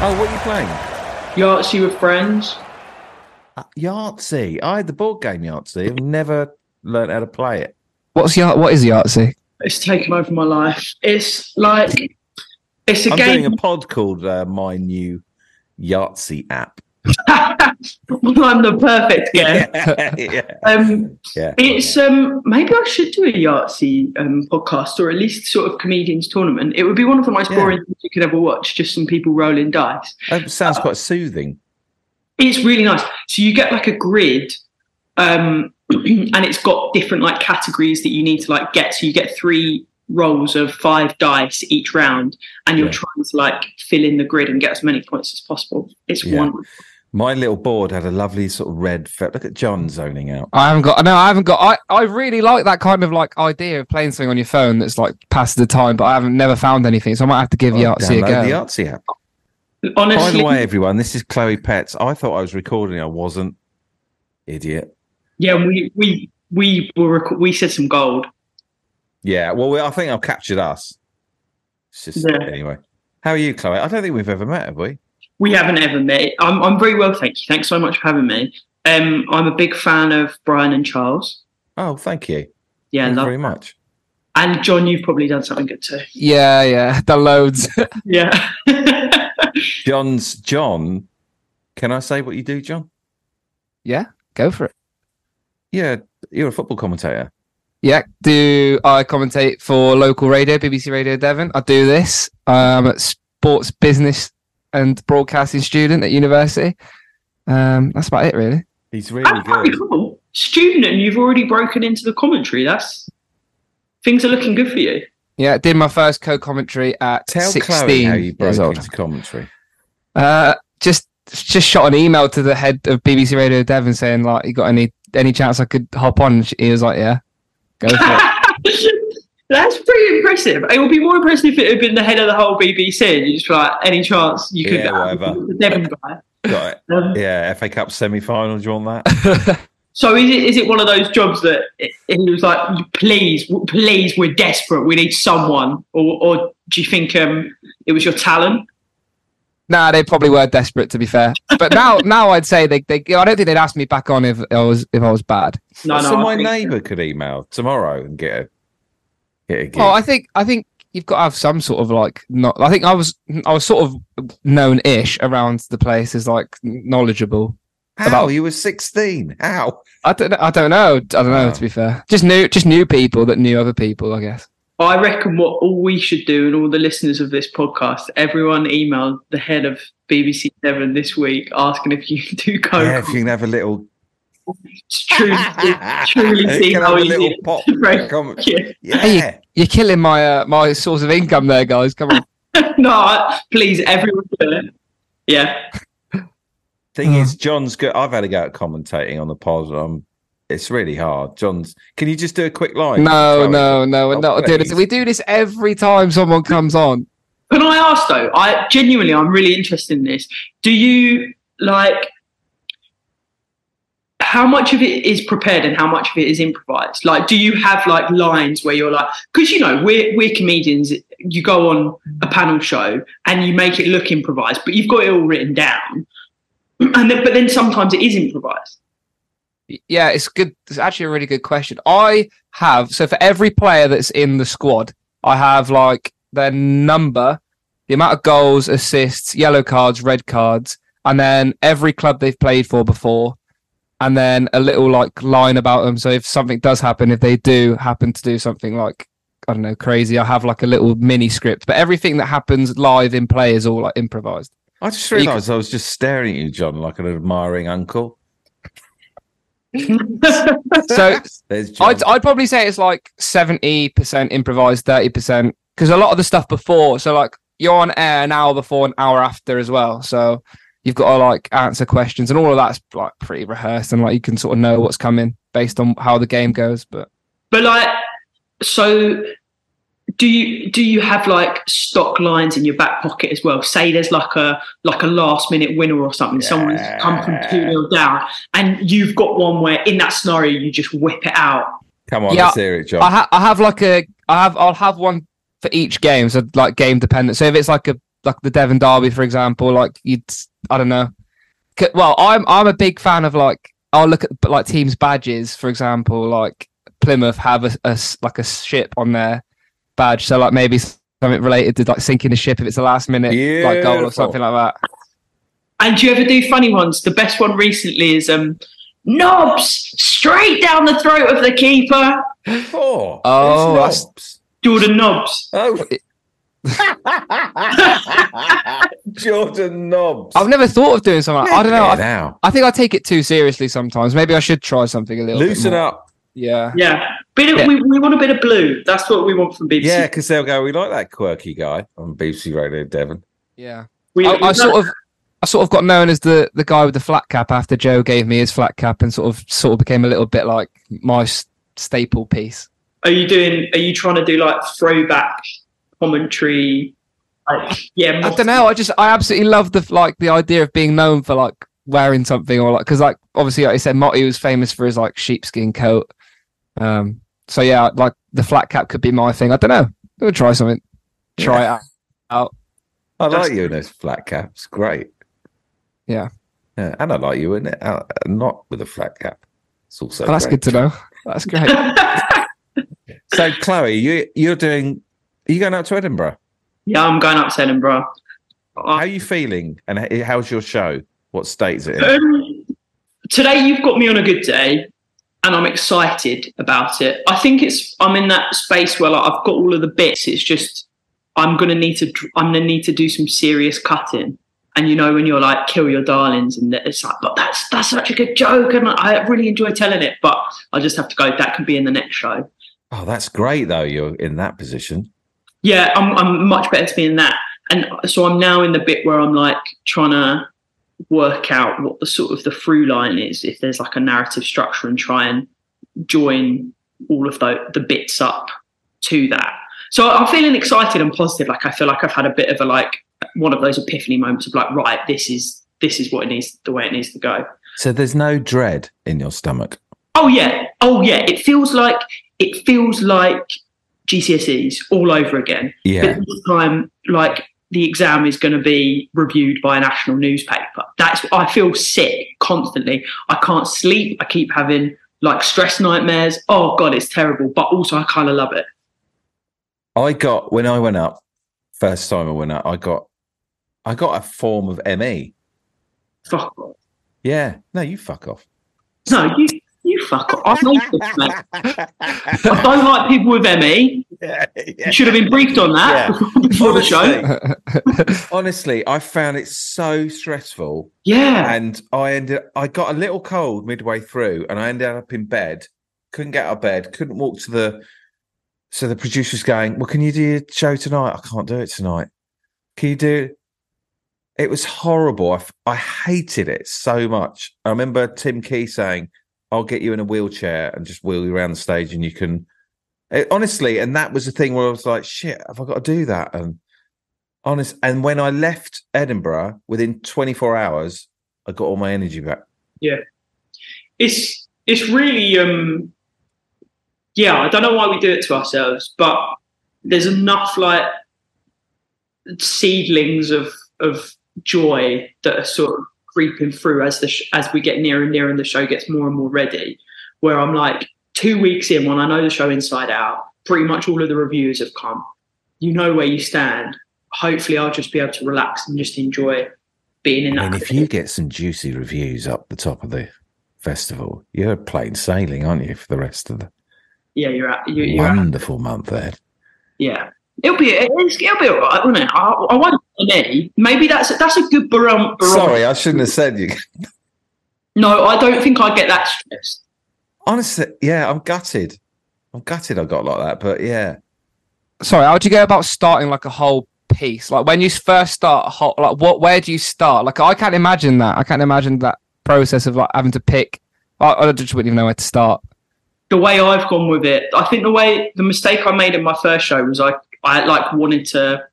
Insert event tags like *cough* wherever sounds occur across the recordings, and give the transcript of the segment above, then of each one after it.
Oh, what are you playing? Yahtzee with friends. Uh, Yahtzee. I had the board game Yahtzee. I've never learned how to play it. What's Yah- what is Yahtzee? It's taken over my life. It's like it's a I'm game. doing a pod called uh, My New Yahtzee App. *laughs* *laughs* I'm the perfect guest. yeah. *laughs* Um, Yeah. it's um maybe I should do a Yahtzee um podcast or at least sort of comedians tournament. It would be one of the most Yeah. boring things you could ever watch. Just some people rolling dice. That sounds quite soothing. It's really nice. So you get like a grid, um, *clears throat* and it's got different like categories that you need to like get. So you get three rolls of five dice each round, and you're Yeah. trying to like fill in the grid and get as many points as possible. It's Yeah. wonderful. My little board had a lovely sort of red. Fe- Look at John zoning out. I haven't got. No, I haven't got. I, I really like that kind of like idea of playing something on your phone that's like past the time, but I haven't never found anything, so I might have to give Oh, Yahtzee a go. the Yahtzee app. Honestly, By the way, everyone, this is Chloe Petts. I thought I was recording. I wasn't. Idiot. yeah, we we we were rec- we said some gold. Yeah. Well, we- I think I've captured us. It's just Yeah. anyway. How are you, Chloe? I don't think we've ever met, have we? We haven't ever met. I'm I'm very well, thank you. Thanks so much for having me. Um, I'm a big fan of Brian and Charles. Oh, thank you. Yeah, Thank you love very much. And John, you've probably done something good too. Yeah, yeah, *laughs* the loads. *laughs* Yeah. *laughs* John's John. Can I say what you do, John? yeah, go for it. Yeah, you're a football commentator. Yeah, do I commentate for local radio, BBC Radio Devon? I do this. I'm a sports business and broadcasting student at university. Um, that's about it, really. He's really That's very good. cool. Student, and you've already broken into the commentary. That's things are looking good for you. Yeah, did my first co-commentary at Tell 16 Chloe how you broke years old. into commentary. Uh, just just shot an email to the head of BBC Radio Devon saying like, "You got any any chance I could hop on?" She- he was like, "Yeah, go for it." *laughs* That's pretty impressive. It would be more impressive if it had been the head of the whole BBC. You just like, any chance you could Yeah, whatever. the Devon guy. Got it. Um, Yeah, FA Cup semi final. Do you want that? *laughs* So is it is it one of those jobs that it- he was like, please, please, we're desperate, we need someone, or or do you think um it was your talent? Nah, they probably were desperate to be fair. But now, *laughs* now I'd say they, they. I don't think they'd ask me back on if I was if I was bad. No, so no. I my think- neighbour could email tomorrow and get a get a gig. Oh, I think I think you've got to have some sort of like. Not, I think I was I was sort of known-ish around the place as like knowledgeable. How about- you were sixteen? How? I don't. I don't know. I don't know. Wow. To be fair, just knew just knew people that knew other people. I guess. I reckon what all we should do, and all the listeners of this podcast, everyone email the head of BBC Seven this week asking if you *laughs* do coke. Yeah, if you can have a little, truly, *laughs* truly see how a easy little pop. to. Come- Yeah. Yeah, You're killing my uh, my source of income there, guys. Come on. *laughs* no, I- please, everyone do it. Yeah. thing Oh. is, John's good. I've had a go at commentating on the pod. Um, it's really hard. John's. Can you just do a quick line? No, no, no. We're Oh, not doing this. We do this every time someone comes on. Can I ask though? I genuinely, I'm really interested in this. Do you like how much of it is prepared and how much of it is improvised? Like, do you have like lines where you're like, because you know we're we're comedians. You go on a panel show and you make it look improvised, but you've got it all written down. and then, but then sometimes it is improvised. Yeah, it's good. It's actually a really good question. I have so for every player that's in the squad, I have like their number, the amount of goals, assists, yellow cards, red cards, and then every club they've played for before, and then a little like line about them. So if something does happen, if they do happen to do something like I don't know crazy, I have like a little mini script. But everything that happens live in play is all like improvised. I just You realised I was just staring at you, John, like an admiring uncle. *laughs* So I'd, I'd probably say it's like 70% improvised, 30%. Because a lot of the stuff before, so like you're on air an hour before, an hour after as well. So you've got to like answer questions and all of that's like pretty rehearsed and like you can sort of know what's coming based on how the game goes. But But like, so do you do you have like stock lines in your back pocket as well? Say there's like a like a last minute winner or something. Someone's come from two 0 down, and you've got one where in that scenario you just whip it out. Come on, Yeah, let's hear it, John. I, ha- I have like a, I have, I'll have one for each game. So like game dependent. So if it's like a, like the Devon Derby, for example, like you'd, I don't know. Well, I'm, I'm a big fan of like, I'll look at like teams' badges, for example, like Plymouth have a, a s- like a ship on their badge. So like maybe something related to like sinking a ship if it's a last minute like goal or something like that. And do you ever do funny ones? The best one recently is um knobs straight down the throat of the keeper, Four. Oh, It's that's- knobs. Jordan Nobbs. Oh. *laughs* Jordan Nobbs. I've never thought of doing something. Like, I don't know. Yeah, I, now. I think I take it too seriously sometimes. Maybe I should try something a little. bit Loosen more. up. Yeah. Yeah, bit of, Yeah. We, we want a bit of blue. That's what we want from BBC. Yeah, because they'll go, we like that quirky guy on BBC Radio Devon. Yeah. we, I, I sort of I sort of got known as the the guy with the flat cap after Joe gave me his flat cap and sort of sort of became a little bit like my s- staple piece. Are you doing? Are you trying to do like throwback commentary? Like, yeah, I don't know. I just I absolutely love the like the idea of being known for like wearing something or like because like obviously like I said Motty was famous for his like sheepskin coat. Um. So yeah, like the flat cap could be my thing. I don't know. I'm gonna try something. Try it out. I That's- like you in those flat caps. Great. Yeah. Yeah, and I like you in it, uh, not with a flat cap. It's also Oh, that's great. good to know. That's great. *laughs* So, Chloe, you you're doing. Are you going out to Edinburgh? yeah, I'm going up to Edinburgh. How are you feeling? And how's your show? What state is it in? Um, today you've got me on a good day, and I'm excited about it. I think it's I'm in that space where like, I've got all of the bits. It's just I'm gonna need to I'm gonna need to do some serious cutting. And you know when you're like kill your darlings, and it's like, but that's that's such a good joke, and I really enjoy telling it. But I just have to go. That could be in the next show. Oh, that's great though. You're in that position. Yeah, I'm I'm much better to be in that. And so I'm now in the bit where I'm like trying to work out what the sort of the through line is, if there's like a narrative structure and try and join all of the, the bits up to that. So I'm feeling excited and positive. Like I feel like I've had a bit of a like one of those epiphany moments of like, right, this is this is what it needs the way it needs to go. So there's no dread in your stomach. Oh yeah, oh yeah. It feels like it feels like GCSEs all over again. Yeah. But this time, like the exam is going to be reviewed by a national newspaper. That's I feel sick constantly. I can't sleep. I keep having like stress nightmares. Oh god, it's terrible. But also, I kind of love it. I got when I went up first time I went up. I got I got a form of ME. Fuck off. Yeah. No, you fuck off. No, you you fuck off. I hate this, mate. I don't like people with ME. yeah, You should have been briefed on that Yeah. *laughs* before the show. Honestly, I found it so stressful, Yeah. and I ended. I got a little cold midway through, and I ended up in bed. Couldn't get out of bed. Couldn't walk to the. So the producer's going, "Well, can you do your show tonight?" I can't do it tonight. Can you do? It was horrible. I, I hated it so much. I remember Tim Key saying, "I'll get you in a wheelchair and just wheel you around the stage, and you can." It, honestly, and that was the thing where I was like, "Shit, have I got to do that?" And honest, and when I left Edinburgh, within 24 hours, I got all my energy back. Yeah, it's it's really um yeah i don't know why we do it to ourselves but there's enough like seedlings of of joy that are sort of creeping through as the sh- as we get nearer and nearer and the show gets more and more ready. Where I'm like two weeks in when I know the show inside out, pretty much all of the reviews have come. You know where you stand. Hopefully, I'll just be able to relax and just enjoy being in that. mean, if you get some juicy reviews up the top of the festival, you're plain sailing, aren't you, for the rest of the yeah, you're at. You, you're at wonderful month ahead? Yeah. It'll be it'll be all right, won't it? I, I want an A. Maybe that's that's a good barom- barometer. Sorry, I shouldn't have said you. No, I don't think I get that stressed. Honestly, yeah, I'm gutted. I'm gutted I got like that, but yeah. Sorry, how do you go about starting like a whole piece? Like when you first start a whole, like what? Where do you start? Like I can't imagine that. I can't imagine that process of like having to pick. I, I just wouldn't even know where to start. The way I've gone with it, I think the way the mistake I made in my first show was I I like wanted to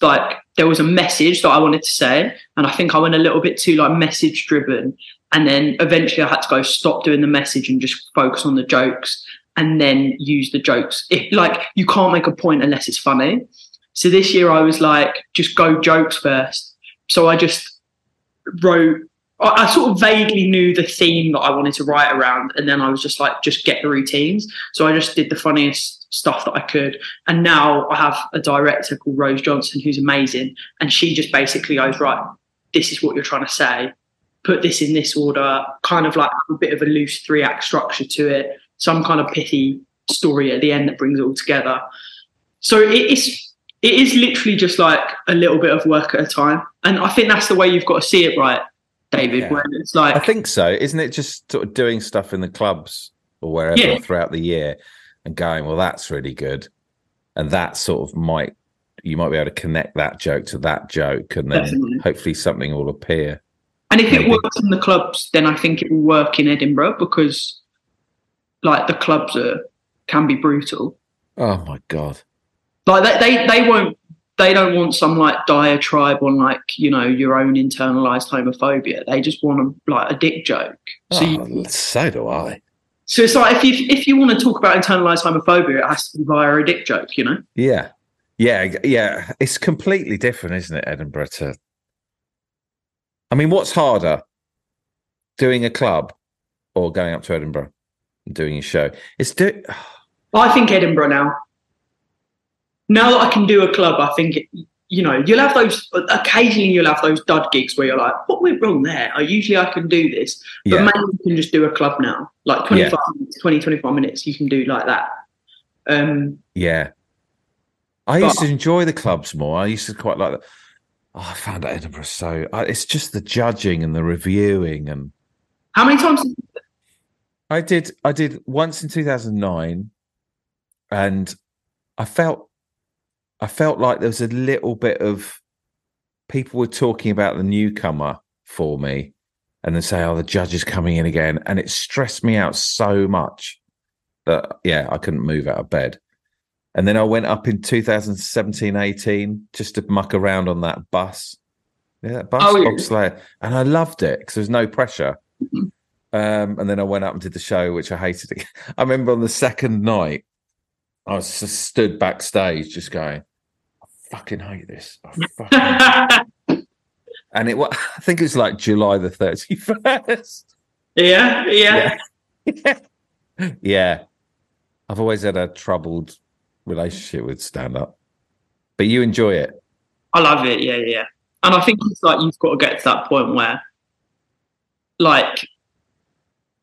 like there was a message that I wanted to say, and I think I went a little bit too like message driven, and then eventually I had to go stop doing the message and just focus on the jokes, and then use the jokes. If like you can't make a point unless it's funny. So this year I was like, just go jokes first. So I just wrote. I, I sort of vaguely knew the theme that I wanted to write around, and then I was just like, just get the routines. So I just did the funniest stuff that I could. And now I have a director called Rose Johnson who's amazing, and she just basically goes, right, this is what you're trying to say. Put this in this order, kind of like a bit of a loose three act structure to it, some kind of pithy story at the end that brings it all together. So it is it is literally just like a little bit of work at a time. And I think that's the way you've got to see it, right, David? Yeah. Where it's like I think so. Isn't it just sort of doing stuff in the clubs or wherever Yeah. throughout the year and going, well, that's really good. And that sort of might, you might be able to connect that joke to that joke and then Definitely. hopefully something will appear. And if Maybe. it works in the clubs, then I think it will work in Edinburgh because, like, the clubs are can be brutal. Oh my God. Like they, they, they won't, they don't want some like diatribe on like you know your own internalized homophobia. They just want a, like a dick joke. So, Oh, you, so do I. so it's like if you if you want to talk about internalized homophobia, it has to be via a dick joke. You know? Yeah. Yeah. Yeah. It's completely different, isn't it, Edinburgh? To, I mean, what's harder, doing a club or going up to Edinburgh and doing a show? It's do. *sighs* I think Edinburgh now. Now that I can do a club, I think it, you know you'll have those. Occasionally, you'll have those dud gigs where you're like, "What went wrong there?" I usually I can do this, but Yeah. maybe you can just do a club now, like 25 minutes, 20, 25 minutes. You can do like that. Um, Yeah. I But- used to enjoy the clubs more. I used to quite like that. Oh, I found Edinburgh so. I, it's just the judging and the reviewing, and how many times? I did. I did once in two thousand nine, and I felt, I felt like there was a little bit of people were talking about the newcomer for me, and then say, "Oh, the judge is coming in again," and it stressed me out so much that yeah, I couldn't move out of bed. And then I went up in 2017, 18, just to muck around on that bus. Yeah, that bus, Oh, yeah. bobsleigh. And I loved it because there was no pressure. Um, and then I went up and did the show, which I hated. *laughs* I remember on the second night, I was just stood backstage just going, fucking hate this. I *laughs* fucking and it was, *laughs* I think it was like July the 31st. yeah, yeah, Yeah. *laughs* yeah. I've always had a troubled relationship with stand up, but you enjoy it. I love it. Yeah, yeah. And I think it's like you've got to get to that point where, like,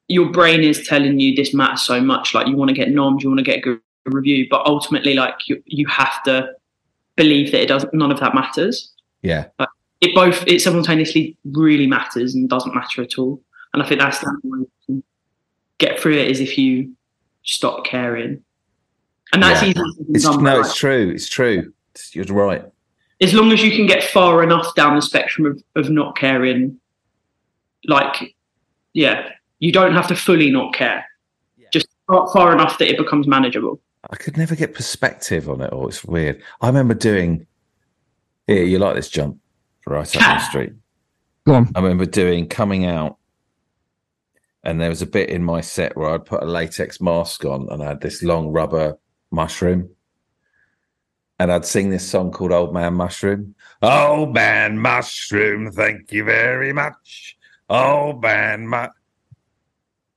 your brain is telling you this matters so much. Like, you want to get noms, you want to get a good review, but ultimately, like, you you have to believe that it doesn't. None of that matters. Yeah. It both it simultaneously really matters and doesn't matter at all. And I think that's the only way you can get through it is if you stop caring. And that's Yeah. easy. It's, done, no, right? it's true. It's true. It's- You're right. as long as you can get far enough down the spectrum of, of not caring, like, yeah, you don't have to fully not care. Just far, far enough that it becomes manageable. I could never get perspective on it all. It's weird. I remember doing, yeah, you like this jump right up the street. Go on. I remember doing coming out, and there was a bit in my set where I'd put a latex mask on and I had this long rubber mushroom. and I'd sing this song called Old Man Mushroom. Old Man Mushroom, thank you very much. Old Man Mu-.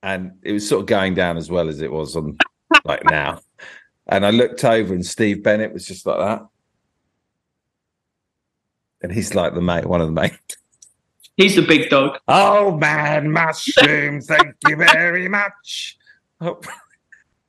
And it was sort of going down as well as it was on like now. And I looked over and Steve Bennett was just like that. And he's like the mate, one of the mates. He's the big dog. Oh man, mushroom, thank you very much. *laughs* Oh,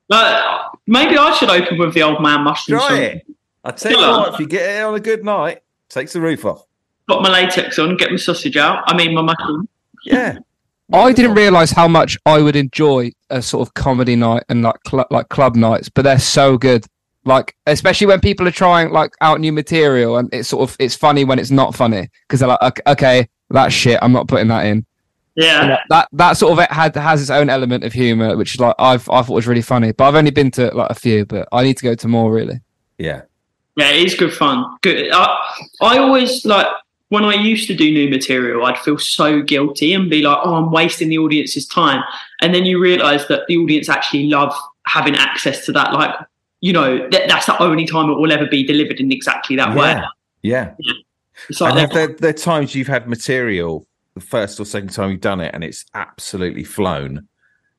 Uh, maybe I should open with the old man mushroom. try song. it. I tell you what, if you get it on a good night, takes the roof off. Got my latex on, get my sausage out. I mean, my mushroom. Yeah. *laughs* I didn't realize how much I would enjoy a sort of comedy night and like cl- like club nights, but they're so good. Like especially when people are trying like out new material, and it's sort of it's funny when it's not funny because they're like, okay, okay, that's shit. I'm not putting that in. Yeah. And that, that that sort of it had has its own element of humor, which is like I've I thought was really funny. But I've only been to like a few, but I need to go to more really. Yeah. Yeah, it is good fun. Good. I, I always like when I used to do new material, I'd feel so guilty and be like, "Oh, I'm wasting the audience's time." And then you realise that the audience actually love having access to that. Like, you know, that, that's the only time it will ever be delivered in exactly that way. Yeah. Yeah. Like and there, there are times you've had material the first or second time you've done it and it's absolutely flown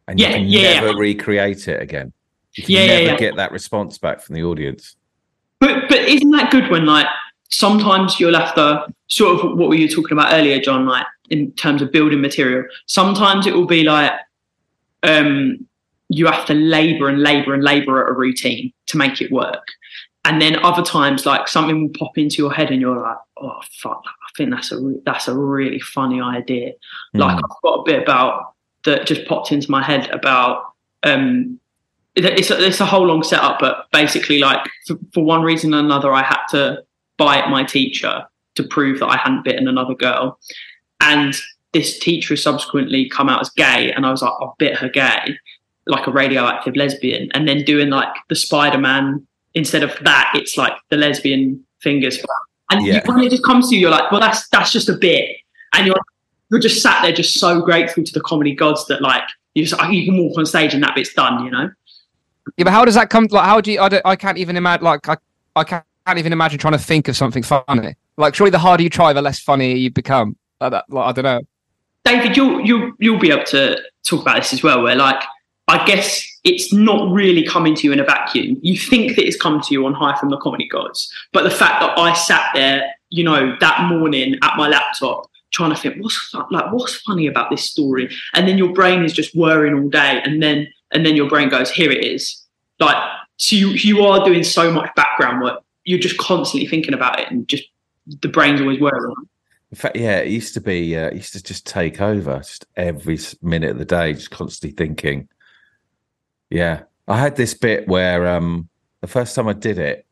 and you can yeah. never recreate it again. You can Yeah, yeah, never yeah. get that response back from the audience. But but isn't that good when like sometimes you'll have to sort of what were you talking about earlier, John? Like in terms of building material, sometimes it will be like um you have to labour and labour and labour at a routine to make it work. And then other times, like something will pop into your head, and you're like, "Oh fuck! I think that's a re- that's a really funny idea." Like Mm. I've got a bit about that just popped into my head about um it's a, it's a whole long setup, but basically, like for, for one reason or another, I had to bite my teacher to prove that I hadn't bitten another girl, and this teacher has subsequently come out as gay, and I was like, I bit her gay, like a radioactive lesbian, and then doing like the Spider Man instead of that, it's like the lesbian fingers, and Yeah. you, when it just comes to you, you're like, well, that's that's just a bit, and you're you're just sat there, just so grateful to the comedy gods that like you just, you can walk on stage and that bit's done, you know. Yeah, but how does that come? Like, how do you? I, don't, I can't even imagine. Like, I, I can't even imagine trying to think of something funny. Like, surely the harder you try, the less funny you become. Like that, like, I don't know. David, you'll you'll you'll be able to talk about this as well. Where like, I guess it's not really coming to you in a vacuum. You think that it's come to you on high from the comedy gods, but the fact that I sat there, you know, that morning at my laptop trying to think what's like what's funny about this story, and then your brain is just whirring all day, and then and then your brain goes, here it is. Like, so you you are doing so much background work. You're just constantly thinking about it, and just the brain's always whirring. In fact, yeah, it used to be, uh, it used to just take over just every minute of the day, just constantly thinking. Yeah. I had this bit where um, the first time I did it,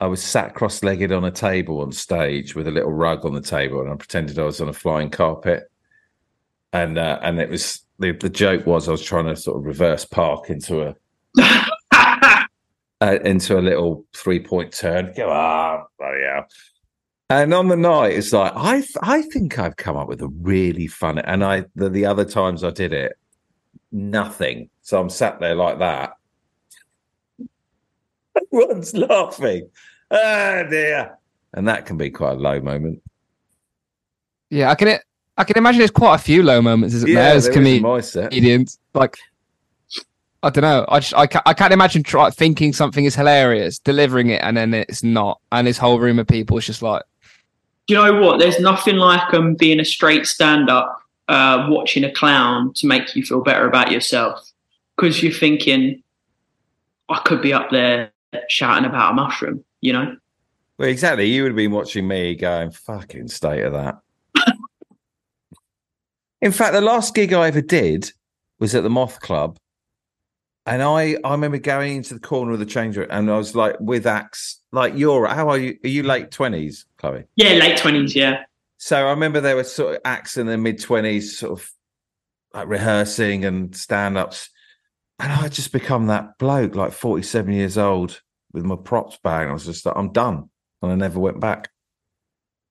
I was sat cross legged on a table on stage with a little rug on the table, and I pretended I was on a flying carpet. And uh, and it was the, the joke was I was trying to sort of reverse park into a *laughs* uh, into a little three point turn. Go on, bloody hell. And on the night, it's like I I think I've come up with a really fun. And I the, the other times I did it, nothing. So I'm sat there like that. *laughs* Everyone's laughing. Oh dear. And that can be quite a low moment. Yeah, I can. I can imagine there's quite a few low moments, isn't there? As there is in comedians, my set. comedians. Like, I don't know. I just I can't, I can't imagine try, thinking something is hilarious, delivering it, and then it's not, and this whole room of people is just like, you know what? There's nothing like um, being a straight stand up, uh, watching a clown to make you feel better about yourself. Because you're thinking, I could be up there shouting about a mushroom, you know? Well, exactly. You would have been watching me going, fucking state of that. *laughs* In fact, the last gig I ever did was at the Moth Club. And I, I remember going into the corner of the change room and I was like with acts, like you're, how are you? Are you late 20s, Chloe? Yeah, late 20s, yeah. So I remember there were sort of acts in their mid 20s, sort of like rehearsing and stand ups. And I just become that bloke, like 47 years old with my props bag. I was just like, I'm done. And I never went back.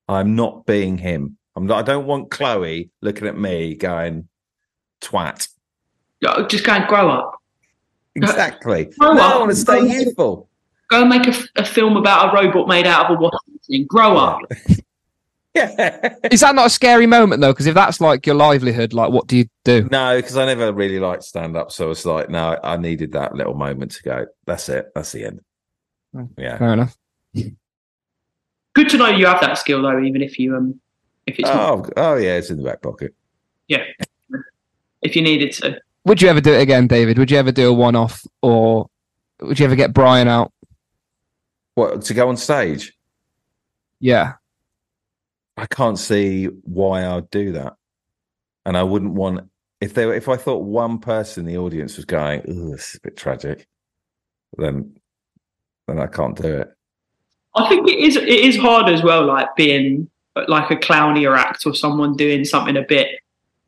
I'm not being him. I'm not, I don't want Chloe looking at me going, twat. Just go and grow up. Exactly. Grow no, I want to stay youthful. Go and make a film about a robot made out of a washing machine. Grow up. *laughs* Yeah. Is that not a scary moment though? Because if that's like your livelihood, like what do you do? no, because I never really liked stand up. So it's like, no, I needed that little moment to go. That's it. That's the end. Yeah. Fair enough. Good to know you have that skill though, even if you um if it's not, Oh, oh yeah, it's in the back pocket. yeah if you needed to. Would you ever do it again, David? Would you ever do a one-off, or would you ever get Brian out? What to go on stage? Yeah, I can't see why I'd do that, and I wouldn't want if there if I thought one person in the audience was going, "Oh, this is a bit tragic," then then I can't do it. I think it is it is hard as well, like being like a clownier act or someone doing something a bit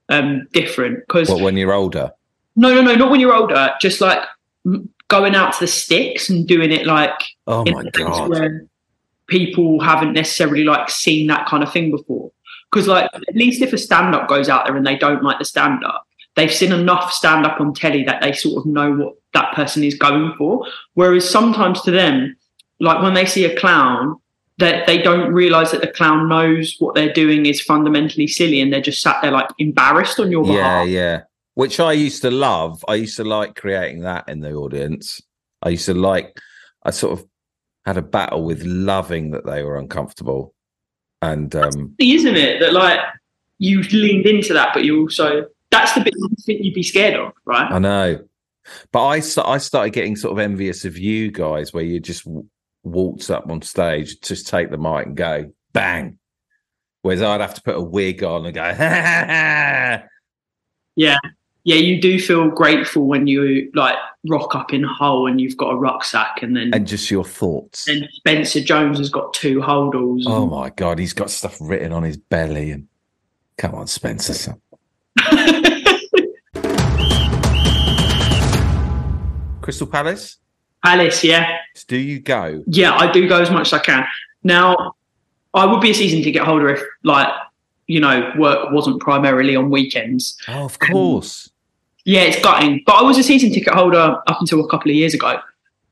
um different. Because But when you're older, no, no, no, not when you're older. Just like going out to the sticks and doing it like oh in my god, where people haven't necessarily like seen that kind of thing before. Because like at least if a stand up goes out there and they don't like the stand up, they've seen enough stand up on telly that they sort of know what that person is going for. Whereas sometimes to them, like when they see a clown, that they don't realize that the clown knows what they're doing is fundamentally silly and they're just sat there like embarrassed on your behalf. yeah, yeah. Which I used to love. I used to like creating that in the audience. I used to like. I sort of had a battle with loving that they were uncomfortable, and um Isn't it that like you leaned into that, but you also that's the bit you think you'd be scared of, right? I know. But I I started getting sort of envious of you guys, where you just w- waltz up on stage, just take the mic and go bang. Whereas I'd have to put a wig on and go, *laughs* ha, ha, ha. Yeah. Yeah, you do feel grateful when you like rock up in Hull and you've got a rucksack and then and just your thoughts. then Spencer Jones has got two holdalls. Oh my god, he's got stuff written on his belly, and come on, Spencer. son. *laughs* Crystal Palace, Alice, yeah. do you go? Yeah, I do go as much as I can. Now, I would be a season ticket holder if like, you know, work wasn't primarily on weekends. Oh, of course. Yeah, it's gutting. But I was a season ticket holder up until a couple of years ago.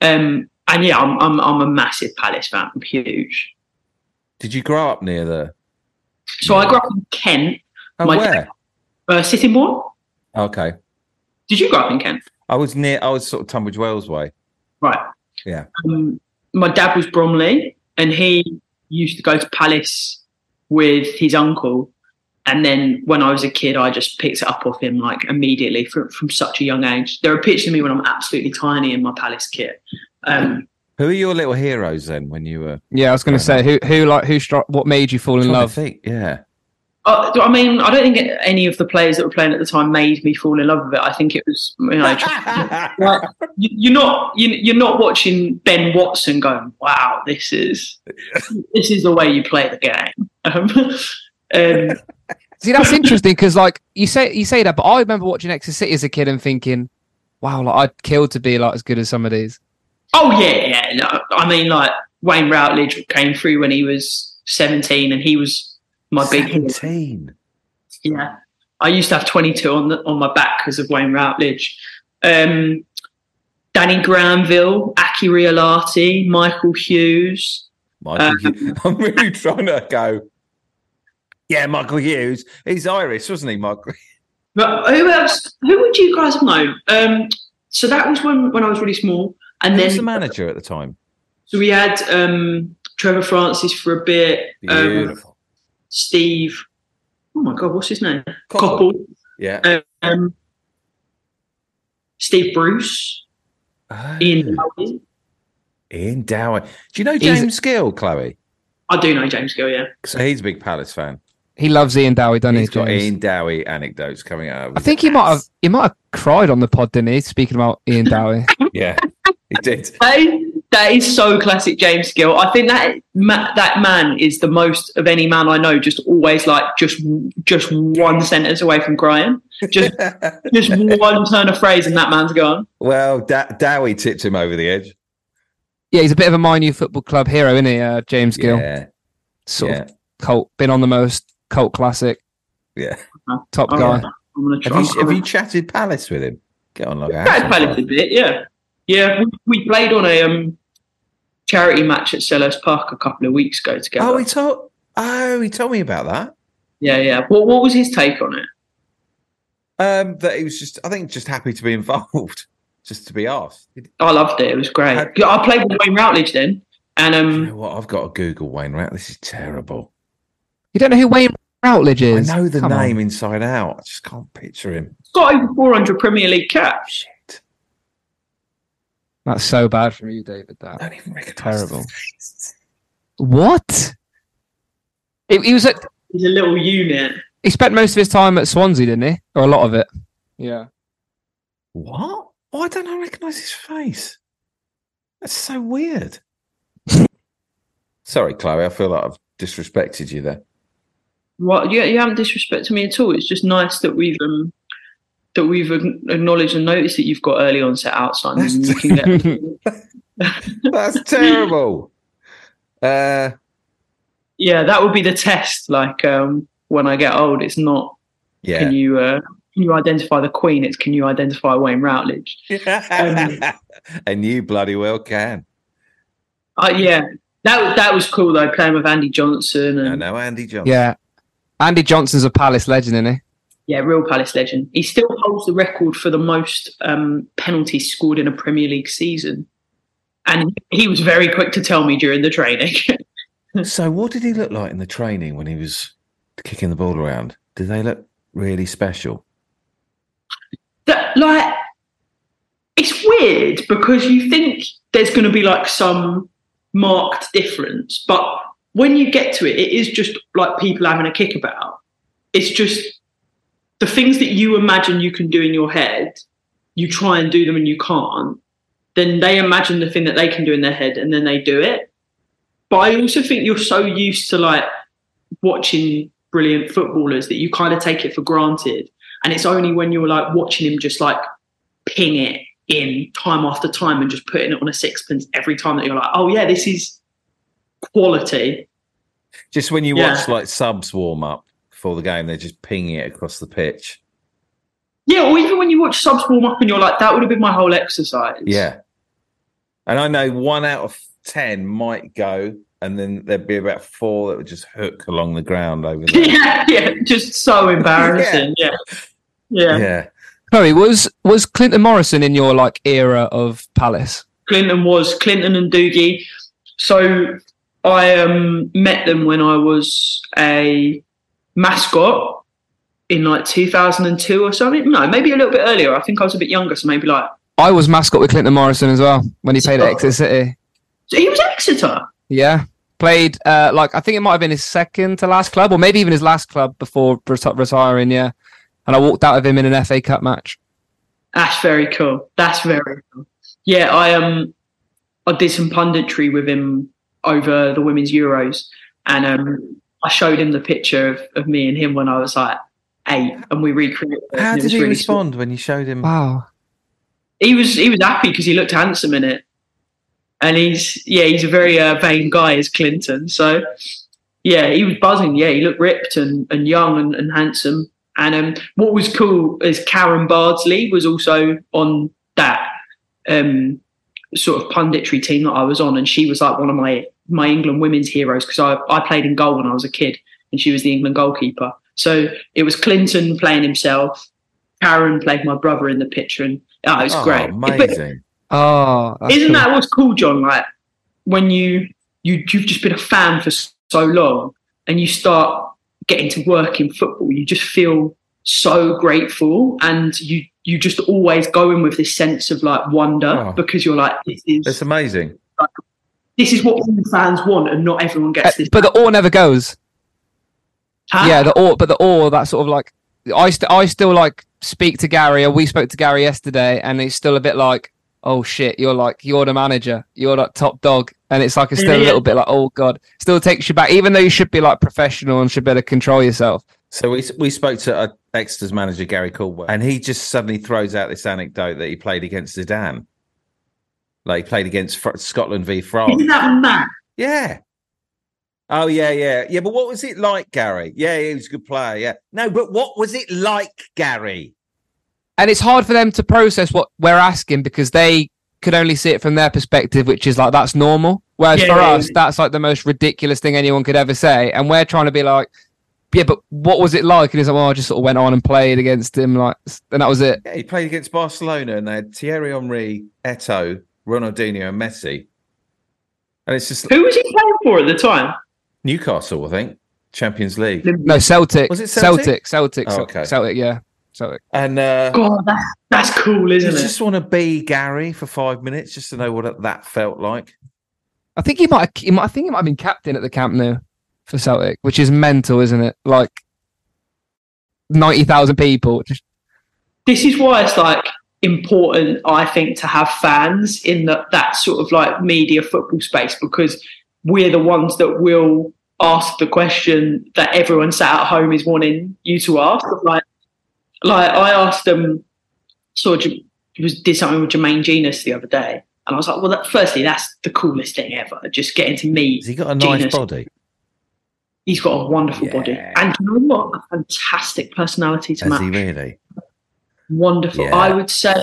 Um, and yeah, I'm, I'm I'm a massive Palace fan. I'm huge. Did you grow up near there? So I grew up in Kent, Oh, My where? uh, Sittingbourne. Okay, Did you grow up in Kent? I was near. I was sort of Tunbridge Wells way. Right. Yeah. Um, my dad was Bromley, and he used to go to Palace with his uncle. And then when I was a kid, I just picked it up off him like immediately from, from such a young age. There are pictures of me when I'm absolutely tiny in my Palace kit. Um, Who are your little heroes then? When you were yeah. I was going to say who who like who struck what made you fall in love? think, yeah. uh, I mean, I don't think any of the players that were playing at the time made me fall in love with it. I think it was, you know, just- *laughs* like, you, you're not you, you're not watching Ben Watson going, "Wow, this is this is the way you play the game." *laughs* Um, um, See, that's interesting because like you say you say that, but I remember watching Exeter City as a kid and thinking, wow, like I'd kill to be like as good as some of these. oh yeah, yeah. No, I mean, like Wayne Routledge came through when he was 17, and he was my big hero. Seventeen. Yeah, I used to have 22 on the, on my back because of Wayne Routledge. Um, Danny Granville, Aki Riihilahti, Michael Hughes. Michael Hughes. *laughs* I'm really trying to go. Yeah, Michael Hughes. He's Irish, wasn't he, Michael? But who else? Who would you guys have known? Um, so that was when when I was really small, and Who was the manager at the time? so we had um, Trevor Francis for a bit. Um, Beautiful. Steve. Oh my God, what's his name? Coppell. yeah. Um, Steve Bruce. Ian Oh, Dowie. Ian Dowie. Do you know He's- James Gill, Chloe? I do know James Gill, yeah. So he's a big Palace fan. He loves Ian Dowie, doesn't he? He's got Ian Dowie anecdotes coming out. Of I his think he might have he might have cried on the pod, didn't he? Speaking about Ian Dowie. *laughs* Yeah, he did. That is, that is so classic James Gill. I think that ma- that man is the most of any man I know. Just always like just just one sentence away from crying. Just *laughs* just one turn of phrase and that man's gone. Well, da- Dowie tipped him over the edge. yeah, he's a bit of a My New Football Club hero, isn't he? Uh, James Gill, Yeah, sort yeah, of cult, been on the most cult classic, yeah. top All guy. right, I'm gonna Have you have you chatted Palace with him? Get on like a I've house on played fire. a bit, yeah, yeah. We, we played on a um charity match at Selhurst Park a couple of weeks ago together. Oh, he told. Oh, he told me about that. yeah, yeah. What what was his take on it? Um, that he was just. I think just happy to be *laughs* involved, just to be asked. I loved it. It was great. Had- I played with Wayne Routledge then, and um, know what? I've got to Google Wayne Rat. This is terrible. You don't know who Wayne Routledge is? I know the Come on. name inside out. I just can't picture him. he's got over 400 Premier League caps. Shit. That's so bad from you, David. I That don't even recognise Terrible. what? He, he was at. He's a little unit. He spent most of his time at Swansea, didn't he? Or a lot of it. Yeah. What? Why don't I recognise his face? That's so weird. *laughs* Sorry, Chloe. I feel like I've disrespected you there. What you, you haven't disrespected me at all. It's just nice that we've um, that we've acknowledged and noticed that you've got early onset Alzheimer's. And you can *laughs* That's terrible. Uh, yeah, that would be the test. Like um, when I get old, it's not yeah. can you uh, can you identify the Queen? It's can you identify Wayne Routledge? *laughs* and you bloody well can. Uh, yeah, that that was cool though. Playing with Andy Johnson I and know Andy Johnson. Yeah. Andy Johnson's a Palace legend, isn't he? yeah, real Palace legend. He still holds the record for the most um, penalties scored in a Premier League season, and he was very quick to tell me during the training. *laughs* So, what did he look like in the training when he was kicking the ball around? Did they look really special? that like it's weird because you think there's going to be like some marked difference but when you get to it it is just like people having a kick about it's just the things that you imagine you can do in your head you try and do them and you can't then they imagine the thing that they can do in their head and then they do it. But i also think you're so used to like watching brilliant footballers that you kind of take it for granted. And it's only when you're like watching him just like ping it in time after time and just putting it on a sixpence every time that you're like, oh yeah, this is quality. Just when you Yeah. watch like subs warm up before the game, they're just pinging it across the pitch. Yeah, or even when you watch subs warm up and you're like, that would have been my whole exercise. Yeah. And I know one out of 10 might go, and then there'd be about four that would just hook along the ground over *laughs* there. yeah, yeah, just so embarrassing. *laughs* Yeah. Yeah. yeah. Chloe, was was Clinton Morrison in your like era of Palace? Clinton was Clinton and Dougie. So I um, met them when I was a mascot in like 2002 or something. No, maybe a little bit earlier. I think I was a bit younger, so maybe like I was mascot with Clinton Morrison as well when he played at Oh. Exeter City. so he was Exeter. Yeah. Played uh, like I think it might have been his second to last club, or maybe even his last club before reti- retiring. Yeah, and I walked out of him in an FA Cup match. That's very cool. That's very cool. Yeah, I um I did some punditry with him over the women's Euros, and um I showed him the picture of, of me and him when I was like eight, and we recreated. it, How did he really respond when you showed him? Wow. he was he was happy because he looked handsome in it, and he's yeah he's a very uh, vain guy, is Clinton. So yeah, he was buzzing. Yeah, he looked ripped and, and young and, and handsome. And um, what was cool is Karen Bardsley was also on that um, sort of punditry team that I was on, and she was like one of my my England women's heroes because I I played in goal when I was a kid, and she was the England goalkeeper. So it was Clinton playing himself. Karen played my brother in the picture, and oh, it was Oh, great. But Amazing. Oh, isn't cool. that what's cool, John? Like when you you you've just been a fan for so long, and you start getting to work in football, you just feel so grateful, and you you just always go in with this sense of like wonder Oh. because you're like this is It's amazing. this is what all the fans want, and not everyone Uh, gets this. but the awe never goes. Huh? Yeah, the awe, but the awe that sort of like I st- I still like speak to Gary, or we spoke to Gary yesterday, and it's still a bit like, oh shit, you're like you're the manager, you're like top dog, and it's like it's still a Yeah. little bit like, oh god, still takes you back, even though you should be like professional and should be able to control yourself. So we we spoke to uh, Exeter's manager Gary Caldwell, and he just suddenly throws out this anecdote that he played against Zidane, like he played against Fr- Scotland v France. isn't that mad? Yeah. Oh yeah, yeah, yeah. But what was it like, Gary? Yeah, he was a good player. Yeah. No, but what was it like, Gary? and it's hard for them to process what we're asking because they could only see it from their perspective, which is like that's normal. Whereas Yeah, for yeah, us, yeah. that's like the most ridiculous thing anyone could ever say, and we're trying to be like, yeah, but what was it like? And he's like, well, I just sort of went on and played against him, like, and that was it. Yeah, he played against Barcelona and they had Thierry Henry, Eto'o, Ronaldinho, and Messi. And it's just Who was he playing for at the time? Newcastle, I think, Champions League. No, Celtic. Was it Celtic? Celtic, Celtic, Oh, Celtic, okay. Celtic, yeah, Celtic. And uh, God, that's, that's cool, isn't it? just want to be Gary for five minutes just to know what that felt like. I think he might, he might. I think he might have been captain at the Camp Nou for Celtic, which is mental, isn't it? Like ninety thousand people. Just, this is why it's like important, I think, to have fans in that that sort of like media football space because we're the ones that will ask the question that everyone sat at home is wanting you to ask. Like, like I asked them, sort of was did something with Jermaine Jenas the other day, and I was like, well, that, firstly, that's the coolest thing ever. Just getting to meet Has he got a nice Jenas. body? He's got a wonderful body, and you know what? A fantastic personality to Has match. he really? Wonderful. Yeah. I would say,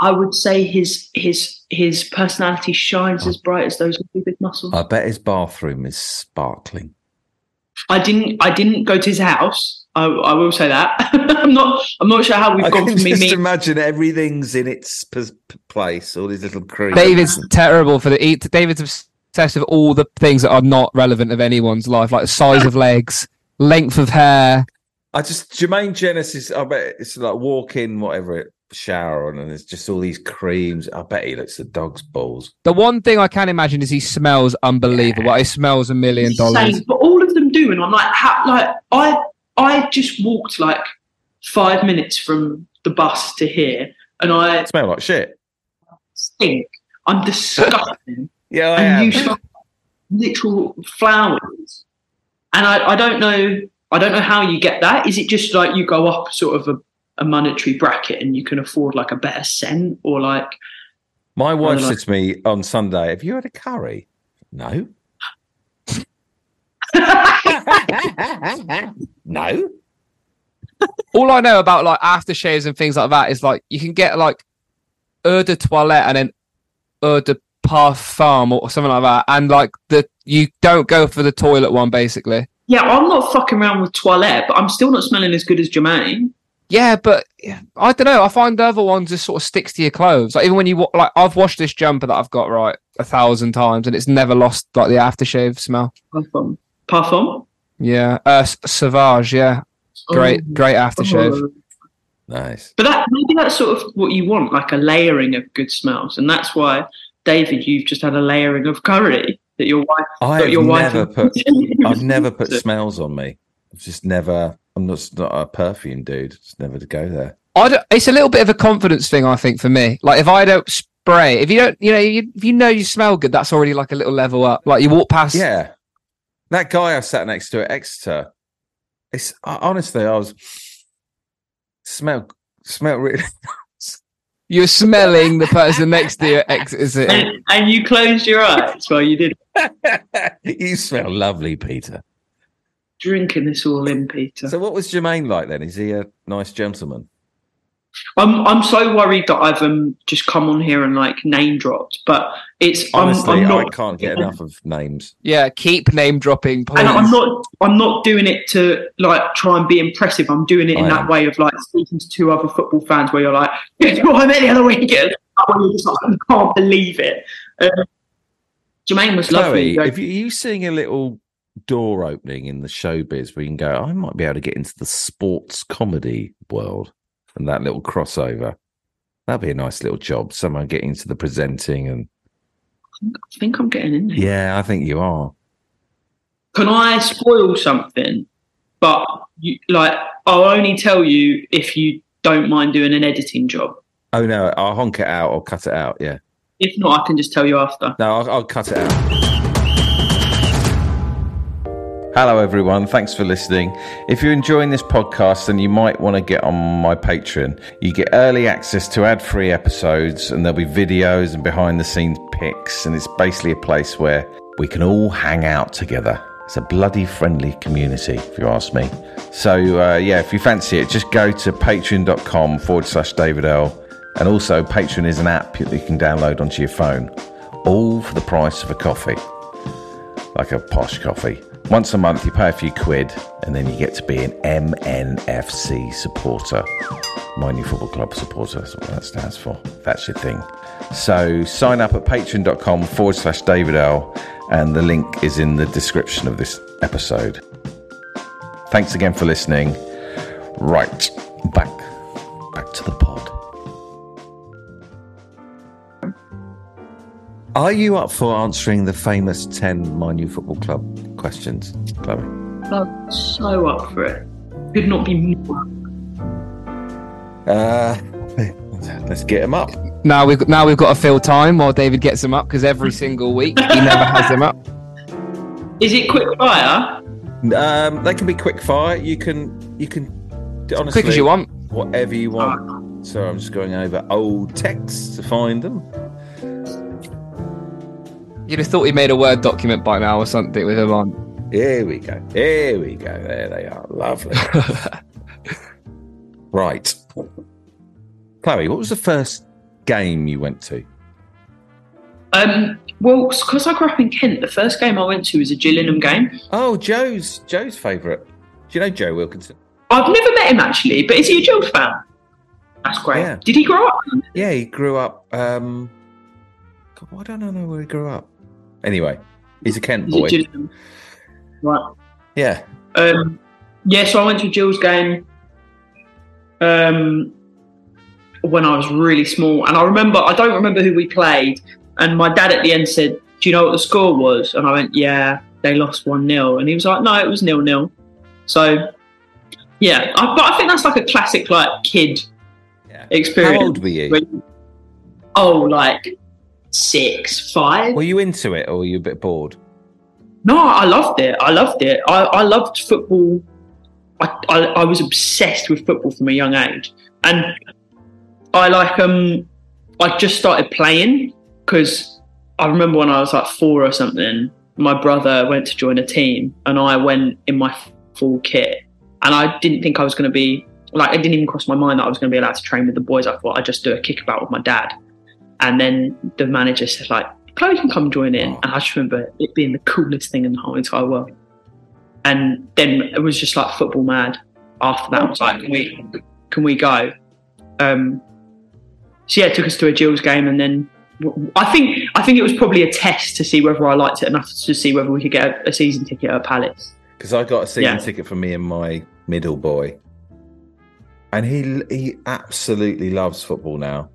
I would say his his his personality shines oh. as bright as those really big muscles. I bet his bathroom is sparkling. I didn't I didn't go to his house. I, I will say that. *laughs* I'm not I'm not sure how we've I gone can from me just meeting. imagine everything's in its p- p- place, all these little creams. David's terrible for the. He, David's obsessed of all the things that are not relevant of anyone's life, like the size of legs, length of hair. I just Jermaine Jenas. I bet it's like walk in, whatever it shower on, and there's just all these creams. I bet he looks at dog's balls. The one thing I can imagine is he smells unbelievable. He smells a million dollars. But all of them do, and I'm like, how, like I I just walked like five minutes from the bus to here, and I Smell like shit. stink. I'm disgusting. Yeah, I and you am. smell literal flowers. And I, I don't know I don't know how you get that. Is it just like you go up sort of a, a monetary bracket and you can afford like a better scent or like My wife like- said to me on Sunday, "Have you had a curry?" No. *laughs* no. All I know about like aftershaves and things like that is like you can get like eau de toilette and then eau de parfum or something like that, and like the you don't go for the toilet one basically. Yeah, I'm not fucking around with toilette, but I'm still not smelling as good as Jermaine. Yeah, but yeah, I don't know. I find the other ones just sort of sticks to your clothes. Like even when you wa- like, I've washed this jumper that I've got right a thousand times, and it's never lost like the aftershave smell. Parfum. Parfum? Yeah, uh, Sauvage. Yeah, great, Oh. great aftershave. Oh. Nice. But that maybe that's sort of what you want, like a layering of good smells. And that's why, David, you've just had a layering of curry that your wife I've your wife never put. *laughs* I've never put smells on me. I've just never. I'm not, not a perfume dude. Just never to go there. I don't, it's a little bit of a confidence thing, I think, for me. Like if I don't spray, if you don't, you know, you, if you know you smell good, that's already like a little level up. Like you walk past, Yeah, that guy I sat next to at Exeter. It's I- honestly, I was smell smell really. *laughs* you're smelling the person next to you. Ex- is it? and, and you closed your eyes while you did *laughs* you smell lovely, Peter. drinking this all in, Peter. So, what was Jermaine like then? Is he a nice gentleman? I'm I'm so worried that I've um, just come on here and like name dropped, but it's I'm, Honestly, I'm I can't get enough of names. Yeah, keep name dropping, please. and I'm not I'm not doing it to like try and be impressive. I'm doing it in I that am. way of like speaking to two other football fans where you're like, *laughs* guess what I met the other weekend? And you're just like, I can't believe it. Um, Jermaine was lovely. Chloe, if you, are you seeing a little door opening in the showbiz where you can go, I might be able to get into the sports comedy world and that little crossover. That'd be a nice little job. Someone getting into the presenting and I think I'm getting in there. yeah, I think you are. Can I spoil something? But you, like, I'll only tell you if you don't mind doing an editing job. Oh no, I'll honk it out or cut it out. Yeah, If not, I can just tell you after. no, I'll, I'll cut it out. Hello, everyone. Thanks for listening. If you're enjoying this podcast, then you might want to get on my Patreon. You get early access to ad free episodes, and there'll be videos and behind the scenes pics. And it's basically a place where we can all hang out together. It's a bloody friendly community, if you ask me. So, uh, yeah, if you fancy it, just go to patreon.com forward slash David Earl. And also, Patreon is an app that you can download onto your phone, all for the price of a coffee, like a posh coffee. Once a month, you pay a few quid, and then you get to be an MNFC supporter. My New Football Club supporter, that's what that stands for. That's your thing. So sign up at patreon.com forward slash David Earl, and the link is in the description of this episode. Thanks again for listening. Right, back back to the pod. Are you up for answering the famous 10 My New Football Club questions, Chloe? I'm so up for it. Could not be more. Uh, *laughs* let's get them up. Now we've now we've got to fill time while David gets them up because every single week he never has them up. Is it quick fire? Um, they can be quick fire. You can, you can, honestly, Quick as you want. whatever you want. So I'm just going over old texts to find them. You'd have thought he made a Word document by now or something with him on. Here we go. Here we go. There they are. Lovely. *laughs* right. Chloe, what was the first game you went to? Um, well, because I grew up in Kent, the first game I went to was a Gillingham game. Oh, Joe's Joe's favourite. Do you know Joe Wilkinson? I've never met him actually, but is he a Gills fan? That's great. Yeah. Did he grow up? Yeah, he grew up. Um, God, I don't I know where he grew up. Anyway, he's a Kent boy. Right. Yeah. Um, yeah, so I went to a Gills game um, when I was really small. And I remember, I don't remember who we played. And my dad at the end said, Do you know what the score was? And I went, Yeah, they lost 1 0. And he was like, No, it was nil nil. So, yeah, I, but I think that's like a classic, like, kid yeah. experience. How old were you? where you- Oh, like six, five? Were you into it, or were you a bit bored? No, I loved it. I loved it. I, I loved football. I, I, I was obsessed with football from a young age, and I like um I just started playing because I remember when I was like four or something. My brother went to join a team, and I went in my full kit, and I didn't think I was going to be like it didn't even cross my mind that I was going to be allowed to train with the boys. I thought I'd just do a kickabout with my dad, and then the manager said like Chloe can come join in. And I just remember it being the coolest thing in the whole entire world. And then it was just like football mad. After that, I was like, can we, can we go? Um, so yeah, it took us to a Gills game, and then I think I think it was probably a test to see whether I liked it enough to see whether we could get a, a season ticket at Palace. Because I got a season Yeah. ticket for me and my middle boy, and he he absolutely loves football now.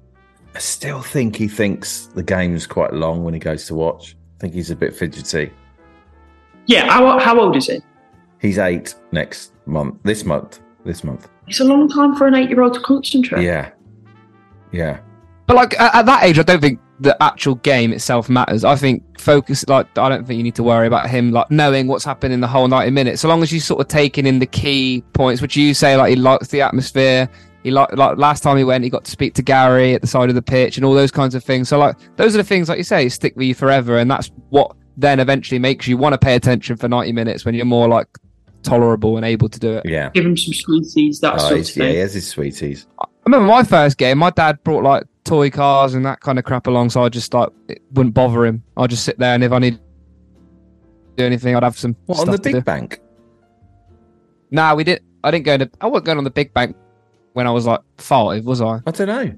I still think he thinks the game's quite long when he goes to watch. I think he's a bit fidgety. Yeah, how, how old is he? He's eight next month. This month. This month. It's a long time for an eight-year-old to concentrate. Yeah. Yeah. But like at, at that age, I don't think the actual game itself matters. I think focus. Like I don't think you need to worry about him like knowing what's happening in the whole ninety minutes. So long as you sort of taking in the key points, which you say like he likes the atmosphere. He like like last time he went, he got to speak to Gary at the side of the pitch and all those kinds of things. So like those are the things like you say stick with you forever, and that's what then eventually makes you want to pay attention for ninety minutes when you're more like tolerable and able to do it. Yeah. Give him some sweeties, that Oh, sort of he's, yeah, he has his sweeties. I remember my first game. My dad brought like toy cars and that kind of crap along, so I just like it wouldn't bother him. I'd just sit there, and if I need to do anything, I'd have some. What on the to do. big bank? Nah, we did. I didn't go to. I wasn't going on the big bank when I was like five, was I? I don't know.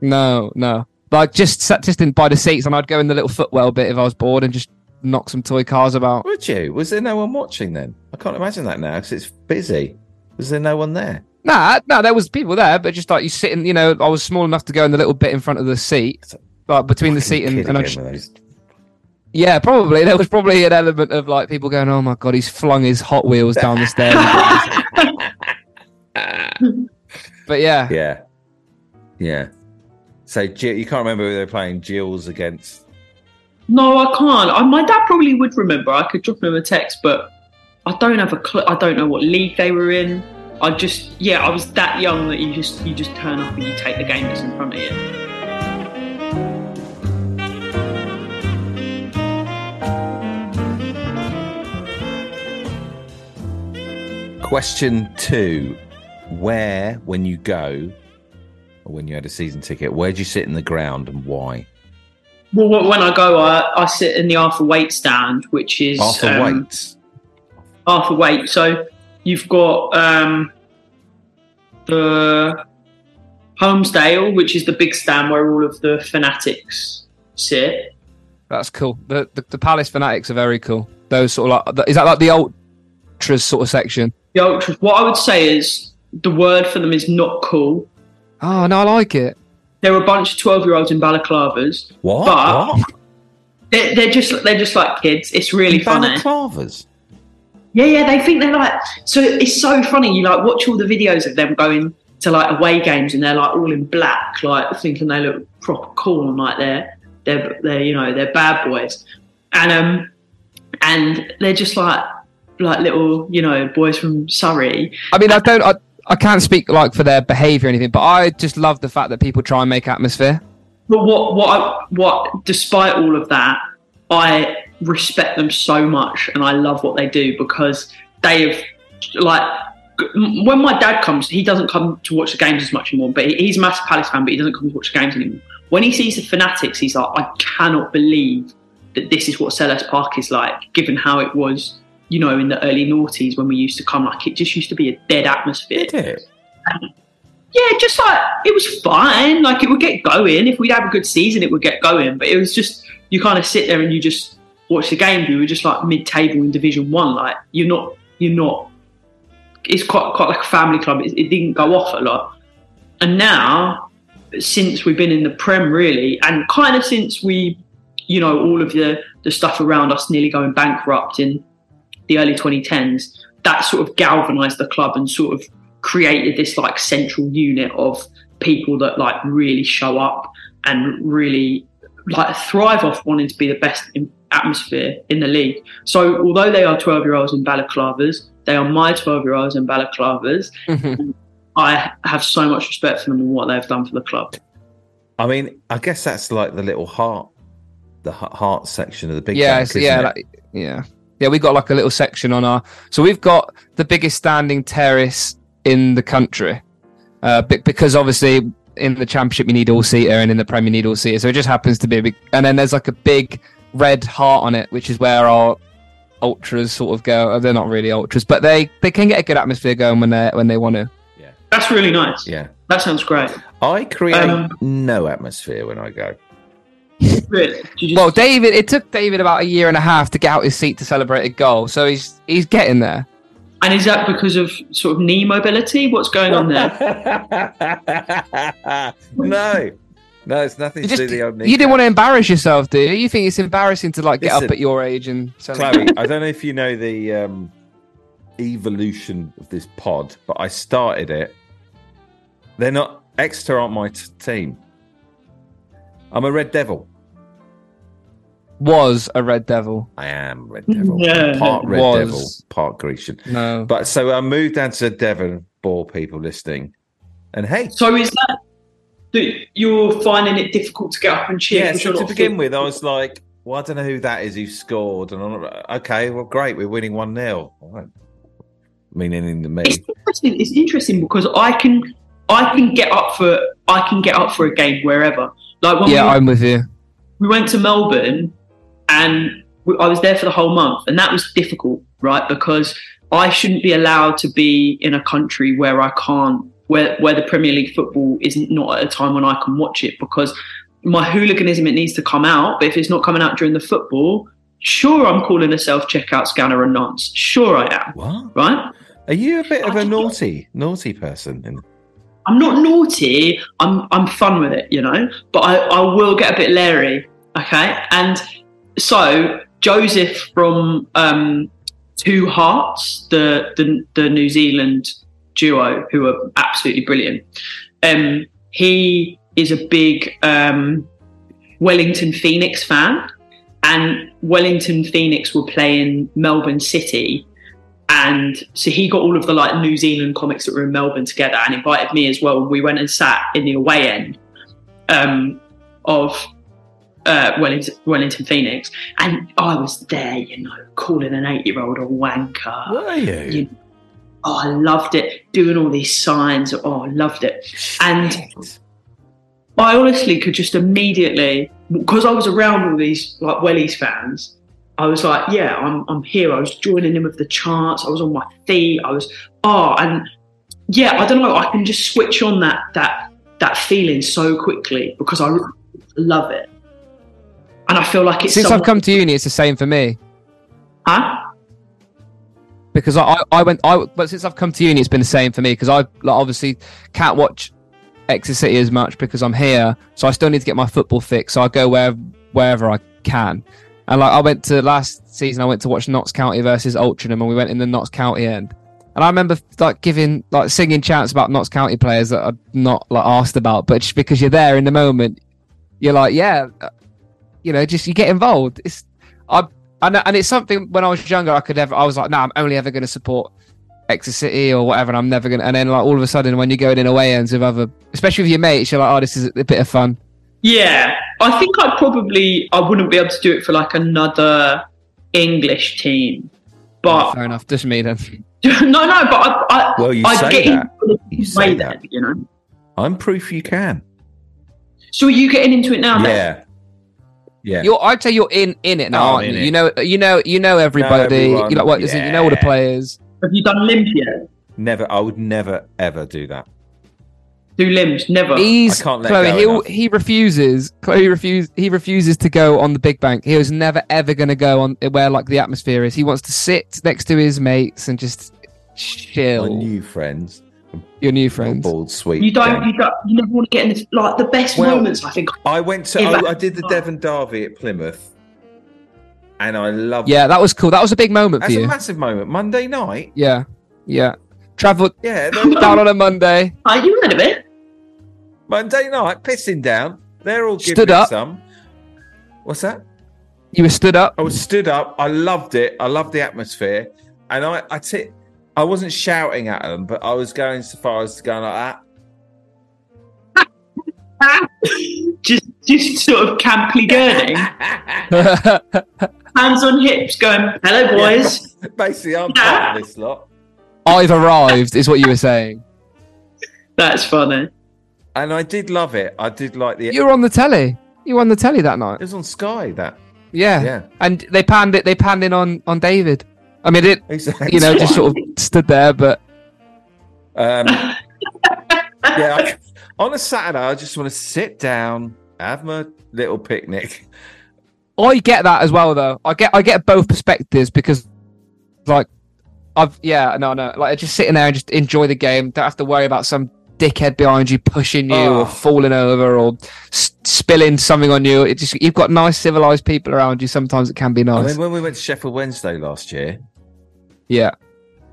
No, no. Like just sat just in by the seats, and I'd go in the little footwell bit if I was bored, and just knock some toy cars about. Would you? Was there no one watching then? I can't imagine that now because it's busy. Was there no one there? Nah, no, there was people there, but just like you sitting, you know, I was small enough to go in the little bit in front of the seat, like between the seat and, and I just, Yeah, probably. There was probably an element of like people going, "Oh my god, he's flung his Hot Wheels down the stairs." *laughs* *laughs* but yeah, Yeah. Yeah. So Gills, you can't remember who they're playing Gills against. No, I can't. I, my dad probably would remember. I could drop him a text, but I don't have a clue. I don't know what league they were in. I just, yeah, I was that young that you just you just turn up and you take the game that's in front of you. Question two Where, when you go, or when you had a season ticket? Where'd you sit in the ground and why? Well, when I go, I, I sit in the Arthur Wait stand, which is Arthur um, Wait. Arthur Wait. So you've got um, the Holmesdale, which is the big stand where all of the fanatics sit. That's cool. The, the the Palace fanatics are very cool. Those sort of like is that like the ultras sort of section? The ultras. What I would say is the word for them is not cool. Oh no, I like it. They're a bunch of twelve-year-olds in balaclavas. What? But- what? They're, they're just they're just like kids. It's really funny. Balaclavas. Yeah, yeah, they think they're like. So it's so funny. You like watch all the videos of them going to like away games, and they're like all in black, like thinking they look proper cool and like they're they're they're you know they're bad boys, and um and they're just like like little you know boys from Surrey. I mean, I don't, I, I can't speak like for their behaviour or anything, but I just love the fact that people try and make atmosphere. But what what what despite all of that, I respect them so much, and I love what they do because they have like when my dad comes, he doesn't come to watch the games as much anymore. But he's a massive Palace fan, but he doesn't come to watch the games anymore. When he sees the fanatics, he's like, I cannot believe that this is what Selhurst Park is like, given how it was, you know, in the early noughties when we used to come. Like it just used to be a dead atmosphere. It? Yeah, just like it was fine. Like it would get going. If we'd have a good season, it would get going. But it was just you kind of sit there and you just watch the game. You were just like mid-table in Division One. Like you're not, you're not. It's quite quite like a family club. It, it didn't go off a lot. And now, since we've been in the Prem, really, and kind of since we, you know, all of the the stuff around us nearly going bankrupt in the early 2010s, that sort of galvanised the club and sort of created this like central unit of people that like really show up and really like thrive off wanting to be the best in atmosphere in the league. So although they are 12 year olds in balaclavas, they are my 12 year olds in balaclavas. Mm-hmm. I have so much respect for them and what they've done for the club. I mean, I guess that's like the little heart, the heart section of the big. yeah, bank, yeah, like, yeah, yeah. We got like a little section on our. So we've got the biggest standing terrace in the country, uh, because obviously in the championship you need all seater, and in the Premier you need all seater. So it just happens to be a big. And then there's like a big red heart on it, which is where our ultras sort of go. Uh, They're not really ultras, but they they can get a good atmosphere going when they when they want to. Yeah, that's really nice. yeah. That sounds great. I create Um, no atmosphere when I go. Really. Do you just- Well, David, it took David about a year and a half to get out his seat to celebrate a goal, so he's he's getting there. and is that because of sort of knee mobility? What's going on there? *laughs* no, no, it's nothing You, to just, do with the old you didn't want to embarrass yourself, do you? You think it's embarrassing to like get up at your age and celebrate? Chloe, I don't know if you know the um, evolution of this pod, but I started it. They're not Exeter aren't my t- team. I'm a Red Devil. was a Red Devil. I am Red Devil. *laughs* Yeah. Part Red Was. Devil, part Grecian. No. But so I moved down to Devon, bore people listening. And hey, So is that that you're finding it difficult to get up and cheer? yeah, so you're to begin fit? with, I was like, well, I don't know who that is who scored. And I'm like, okay, well, great, we're winning 1 0. anything to me. It's interesting. It's interesting because I can I can get up for I can get up for a game wherever. Like when yeah, we, I'm with you. we went to Melbourne and we, I was there for the whole month, and that was difficult, right? Because I shouldn't be allowed to be in a country where I can't, where where the Premier League football is not at a time when I can watch it because my hooliganism it needs to come out. But if it's not coming out during the football, sure I'm calling a self checkout scanner a nonce. Sure I am, What? right? Are you a bit of a think- naughty, naughty person? In- I'm not naughty. I'm I'm fun with it, you know. But I, I will get a bit leery, okay. And so Joseph from um, Two Hearts, the, the the New Zealand duo, who are absolutely brilliant. Um, he is a big um, Wellington Phoenix fan, and Wellington Phoenix were playing Melbourne City and so he got all of the like New Zealand comics that were in Melbourne together and invited me as well. We went and sat in the away end um, of uh, Wellington, Wellington Phoenix, and I was there, you know, calling an eight-year-old a wanker. Were you? You- Oh, I loved it. Doing all these signs. Oh, I loved it. And I honestly could just immediately, because I was around all these like Wellies fans, I was like, yeah, I'm, I'm here. I was joining in with the chants. I was on my feet. I was, oh, and yeah, I don't know. I can just switch on that that that feeling so quickly because I love it, and I feel like it's Since I've come to uni, it's the same for me. Huh? because I, I, I went I but since I've come to uni it's been the same for me because I like, obviously can't watch Exeter City as much because I'm here so I still need to get my football fix so I go where wherever I can and like I went to last season I went to watch Notts County versus Altrincham and we went in the Notts County end and I remember like giving like singing chants about Notts County players that I'm not like asked about but just because you're there in the moment you're like yeah uh, you know just you get involved it's I and, it's something when I was younger, I could ever, I was like, nah, I'm only ever going to support Exeter City or whatever, and I'm never going to. And then, like, all of a sudden, when you're going in away ends with other, especially with your mates, you're like, oh, this is a bit of fun. Yeah, I think I'd probably I wouldn't be able to do it for like another English team, but Fair enough. Just me then. *laughs* no, no, but I, I Well, you I'd say get that. You say that. then, you know. I'm proof you can. So are you getting into it now? then? Yeah. Yeah. You're, I'd say you're in in it now, Oh, aren't in you? it. You know, you know, you know everybody. everyone. you know what? is it, You know all the players. Have you done limbs yet? Never. I would never ever do that. Do limbs? Never. He's I can't let Chloe. go He he refuses. Chloe refuse. He refuses to go on the big bank. He was never ever going to go on where like the atmosphere is. He wants to sit next to his mates and just chill. My new friends. Your new Your friends. bald, sweet. You don't, gang. you don't. You never want to get in this, like the best Well- moments. I think. I went to. Yeah, I, I did the Devon Derby at Plymouth, and I loved. Yeah, that was cool. That was a big moment That's for a you. massive moment. Monday night. Yeah, yeah. Travel. Yeah. *laughs* down on a Monday. Are you in a bit? Monday night, pissing down. They're all giving Stood up. some. What's that? You were stood up. I was stood up. I loved it. I loved the atmosphere, and I, I, t- I wasn't shouting at them, but I was going so far as to go like that. *laughs* just, just sort of camply gurning, *laughs* hands on hips, going, "Hello, boys." *laughs* Basically, I'm part of this lot, I've arrived, is what you were saying. That's funny. And I did love it. I did like the. You were on the telly. You were on the telly that night. It was on Sky. That Yeah. yeah. And they panned it. They panned in on on David. I mean, it. Exactly. You know, just sort of stood there, but Um, *laughs* yeah, I, on a Saturday, I just want to sit down, have my little picnic. I get that as well, though. I get I get both perspectives because, like, I've yeah no no like just sitting there and just enjoy the game. Don't have to worry about some dickhead behind you pushing you Oh. or falling over or s- spilling something on you. It just you've got nice civilized people around you. Sometimes it can be I nice. mean, when we went to Sheffield Wednesday last year, yeah.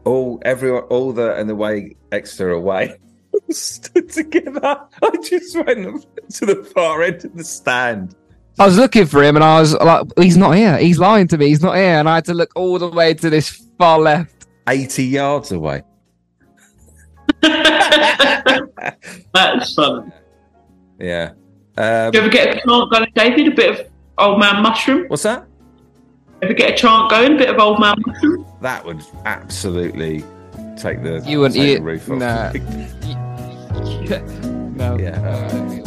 all everyone, all the and the way Exeter away *laughs* stood together. I just went to the far end of the stand. I was looking for him and I was like, he's not here. He's lying to me. He's not here. And I had to look all the way to this far left. 80 yards away. *laughs* That's funny. Yeah. Um, Do you ever get a chant going, David? A bit of old man mushroom? what's that? Ever get a chant going? A bit of old man mushroom? That would absolutely take the, You wouldn't take eat- the roof off. nah. *laughs* no. Yeah. uh,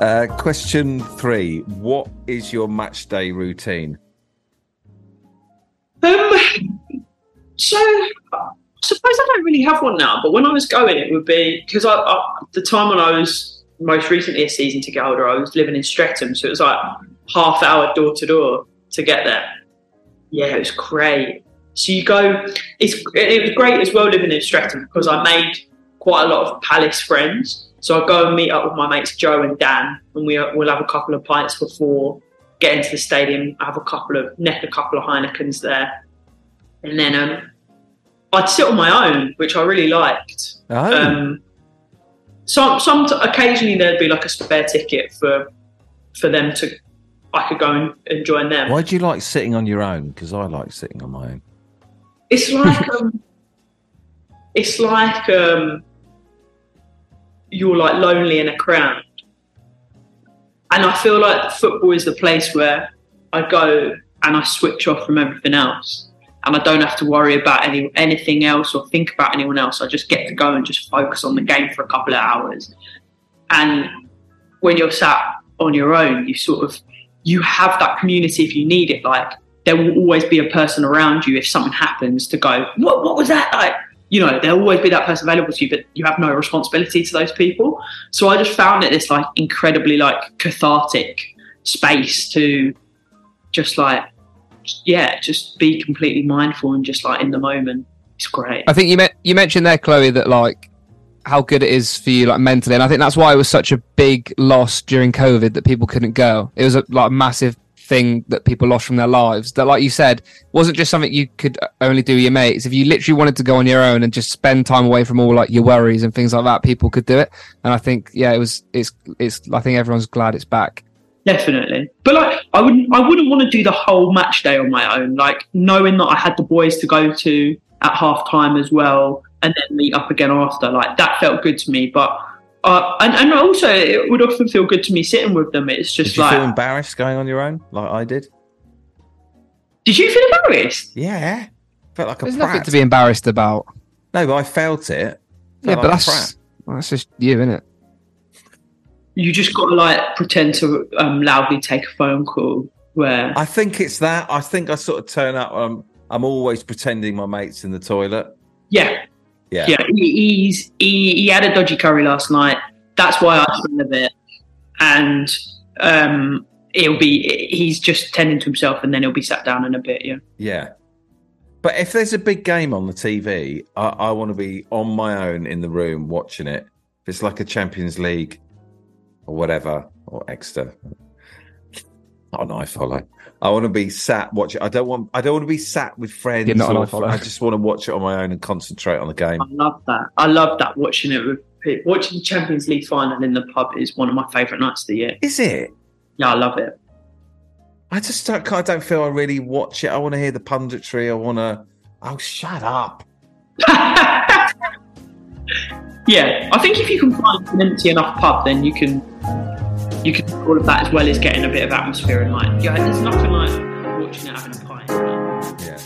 Uh, question three: What is your match day routine? Um, so I suppose I don't really have one now, but when I was going, it would be because I, I the time when I was most recently a season ticket holder, I was living in Streatham, so it was like half hour door to door to get there. Yeah, it was great. So you go, it's it was great as well living in Streatham because I made quite a lot of Palace friends. So I go and meet up with my mates Joe and Dan, and we we'll have a couple of pints before getting to the stadium. I have a couple of neck a couple of Heinekens there, and then um, I'd sit on my own, which I really liked. Oh, Um, some some occasionally there'd be like a spare ticket for for them to I could go and, and join them. why do you like sitting on your own? Because I like sitting on my own. It's like um, *laughs* it's like um, you're like lonely in a crowd, and I feel like football is the place where I go and I switch off from everything else. And I don't have to worry about any anything else or think about anyone else. I just get to go and just focus on the game for a couple of hours. And when you're sat on your own, you sort of you have that community if you need it. Like there will always be a person around you if something happens to go, what what was that like? You know, there'll always be that person available to you, but you have no responsibility to those people. So I just found it this like incredibly like cathartic space to just like yeah, just be completely mindful and just like in the moment. It's great. I think you you mentioned there, Chloe, that like how good it is for you like mentally, and I think that's why it was such a big loss during COVID that people couldn't go. It was a like a massive thing that people lost from their lives. That, like you said, wasn't just something you could only do with your mates. If you literally wanted to go on your own and just spend time away from all like your worries and things like that, people could do it. And I think, yeah, it was. It's. It's. I think everyone's glad it's back. Definitely, but like I wouldn't, I wouldn't want to do the whole match day on my own. Like knowing that I had the boys to go to at half time as well, and then meet up again after. Like that felt good to me, but. Uh, and, and also, it would often feel good to me sitting with them. It's just Did you like, feel embarrassed going on your own, like I did? did you feel embarrassed? Yeah, felt like a There's prat. nothing to be embarrassed about. No, but I felt it. Yeah, Felt but like a that's that's just you, isn't it? You just got to like pretend to um, loudly take a phone call where I think it's that. I think I sort of turn up. Um, I'm always pretending my mate's in the toilet. yeah Yeah. yeah he, he's he, he had a dodgy curry last night that's why i spent a bit and um it'll be he's just tending to himself and then he'll be sat down in a bit yeah Yeah. But if there's a big game on the TV, I, I want to be on my own in the room watching it. If it's like a Champions League or whatever, or Exeter. Not an eye follow. I want to be sat watching. I don't want. I don't want to be sat with friends. You're not an or- follow. I just want to watch it on my own and concentrate on the game. i love that i love that watching it with people. watching the champions league final in the pub is one of my favorite nights of the year Is it? yeah i love it I just don't. I don't feel I really watch it. I want to hear the punditry. I want to. Oh, shut up! *laughs* yeah i think if you can find an empty enough pub then you can you can all of that as well as getting a bit of atmosphere and like yeah there's nothing like watching it having a pint? Yeah.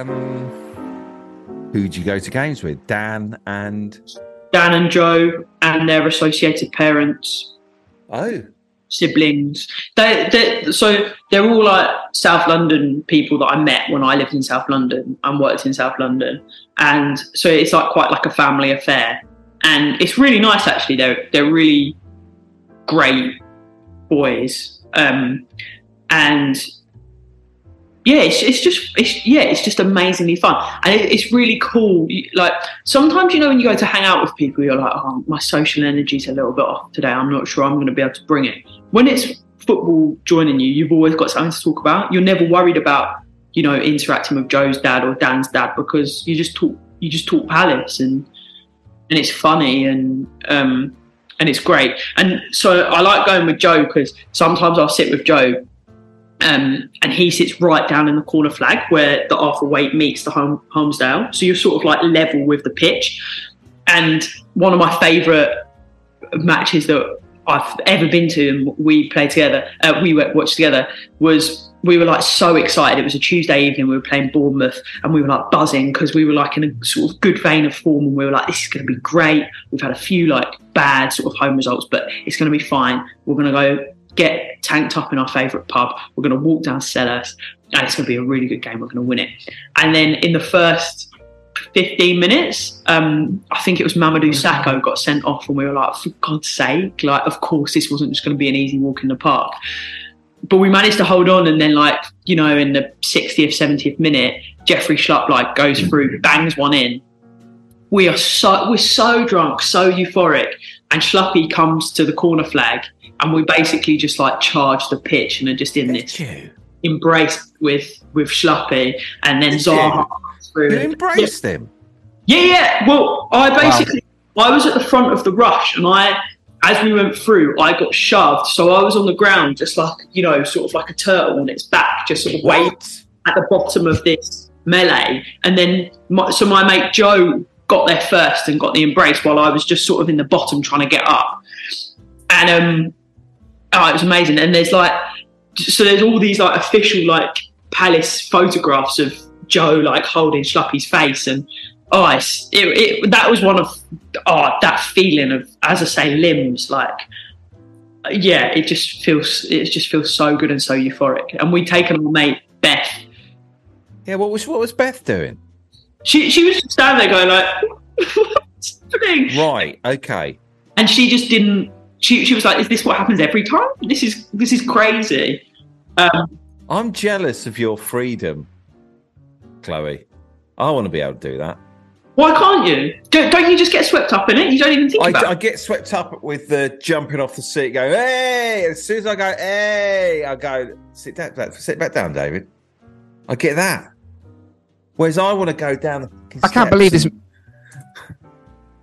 Um, who do you go to games with? Dan and Dan and Joe and their associated parents, oh, siblings. They, they, so they're all like South London people that I met when I lived in South London and worked in South London, and so it's like quite like a family affair, and it's really nice actually. They're they're really great boys, um, and yeah, it's, it's just it's yeah, it's just amazingly fun, and it, it's really cool. Like sometimes you know when you go to hang out with people, you're like, oh, my social energy's a little bit off today. I'm not sure I'm going to be able to bring it. When it's football joining you, you've always got something to talk about. You're never worried about you know interacting with Joe's dad or Dan's dad because you just talk you just talk Palace and and it's funny and um and it's great. And so I like going with Joe because sometimes I'll sit with Joe um, and he sits right down in the corner flag where the Arthur Wait meets the home, Holmesdale. So you're sort of like level with the pitch. And one of my favourite matches that I've ever been to, and we played together, uh, we watched together, was we were like so excited. It was a Tuesday evening. We were playing Bournemouth, and we were like buzzing because we were like in a sort of good vein of form, and we were like, "This is going to be great." We've had a few like bad sort of home results, but it's going to be fine. We're going to go get tanked up in our favourite pub. We're going to walk down Selhurst, and it's going to be a really good game. We're going to win it. And then in the first 15 minutes, um, I think it was Mamadou Sakho got sent off, and we were like, for God's sake, like, of course, this wasn't just going to be an easy walk in the park. But we managed to hold on, and then, like, you know, in the 60th, 70th minute, Jeffrey Schlupp like goes through, bangs one in. We are so we're so drunk, so euphoric, and Schluppy comes to the corner flag, and we basically just like charge the pitch and are just in this you. Embrace with with Schluppy, and then Did Zaha through. You embraced him. Yeah, yeah. Well, I basically I was at the front of the rush, and I, as we went through, I got shoved, so I was on the ground, just like you know, sort of like a turtle on its back, just sort of What? at the bottom of this melee. And then, my, so my mate Joe got there first and got the embrace while I was just sort of in the bottom trying to get up. And um, oh, it was amazing. And there's like, so there's all these like official like palace photographs of Joe like holding Schluppy's face and oh, it, it, that was one of oh that feeling of as I say limbs like yeah, it just feels it just feels so good and so euphoric. And we taken our mate Beth. Yeah, what was what was Beth doing? She she was just standing there going like, *laughs* what's happening? Right, okay. And she just didn't. She she was like, is this what happens every time? This is this is crazy. Um, I'm jealous of your freedom, Chloe. I want to be able to do that. why can't you? Don't, don't you just get swept up in it? You don't even think about I, I get swept up with the jumping off the seat, going, hey! As soon as I go, hey, I go, sit down, back, sit back down, David. I get that. Whereas I want to go down the I can't steps believe this.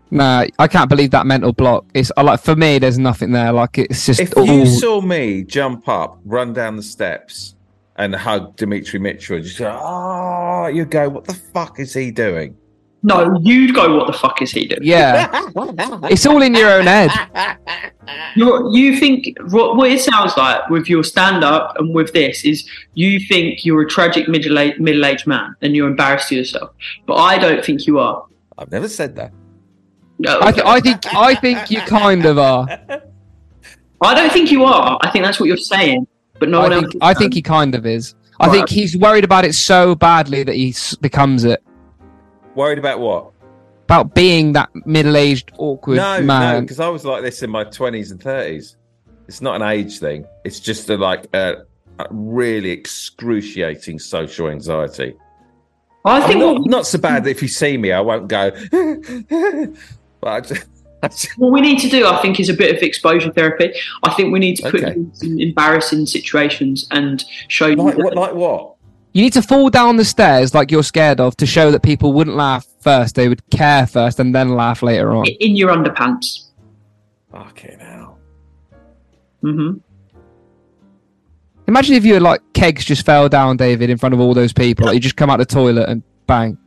And- Nah, I can't believe that mental block. It's I like for me. There's nothing there. Like it's just If all. you saw me jump up, run down the steps, and hug Demetri Mitchell, and just go, ah, oh, you go, what the fuck is he doing? No, you'd go. What the fuck is he doing? yeah, *laughs* it's all in your own head. You're, you think what, what it sounds like with your stand up and with this is you think you're a tragic middle middle aged man and you're embarrassed to yourself, but I don't think you are. I've never said that. No, I, th- I think I think you kind of are. I don't think you are. I think that's what you're saying, but no I one else. think is I think he kind of is. I Right. think he's worried about it so badly that he s- becomes it. Worried about what? About being that middle-aged, awkward no, no, man. because I was like this in my twenties and thirties. It's not an age thing. It's just a, like a, a really excruciating social anxiety. I I think not, what, not so bad that if you see me, I won't go. *laughs* but I just, *laughs* I just- what we need to do, I think, is a bit of exposure therapy. I think we need to put Okay. you in some embarrassing situations and show you like that- what? Like what? You need to fall down the stairs like you're scared of to show that people wouldn't laugh first. They would care first and then laugh later on. in your underpants. Fucking hell. hmm Imagine if you had like kegs just fell down, David, in front of all those people. Like you just come out the toilet and bang,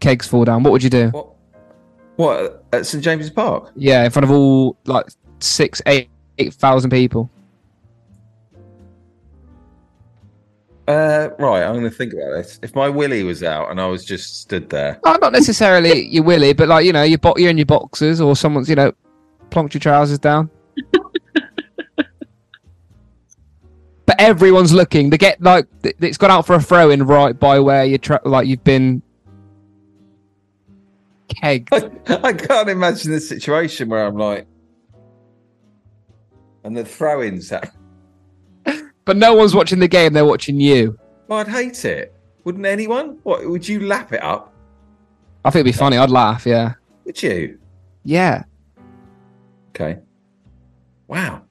kegs fall down. What would you do? What? What at St James's Park? Yeah, in front of all like six, eight, eight thousand people. Uh, right, I'm going to think about this. If my willy was out and I was just stood there, Oh, not necessarily *laughs* your willy, but like you know, your bo- you're in your boxers or someone's you know plonked your trousers down. *laughs* but everyone's looking. They get like it's gone out for a throw in right by where you tra- like you've been kegged. *laughs* I can't imagine the situation where I'm like, and the throw-ins. happen. But no one's watching the game; they're watching you. Well, I'd hate it. Wouldn't anyone? What would you lap it up? I think it'd be funny. I'd laugh. Yeah, Would you? yeah. Okay. Wow.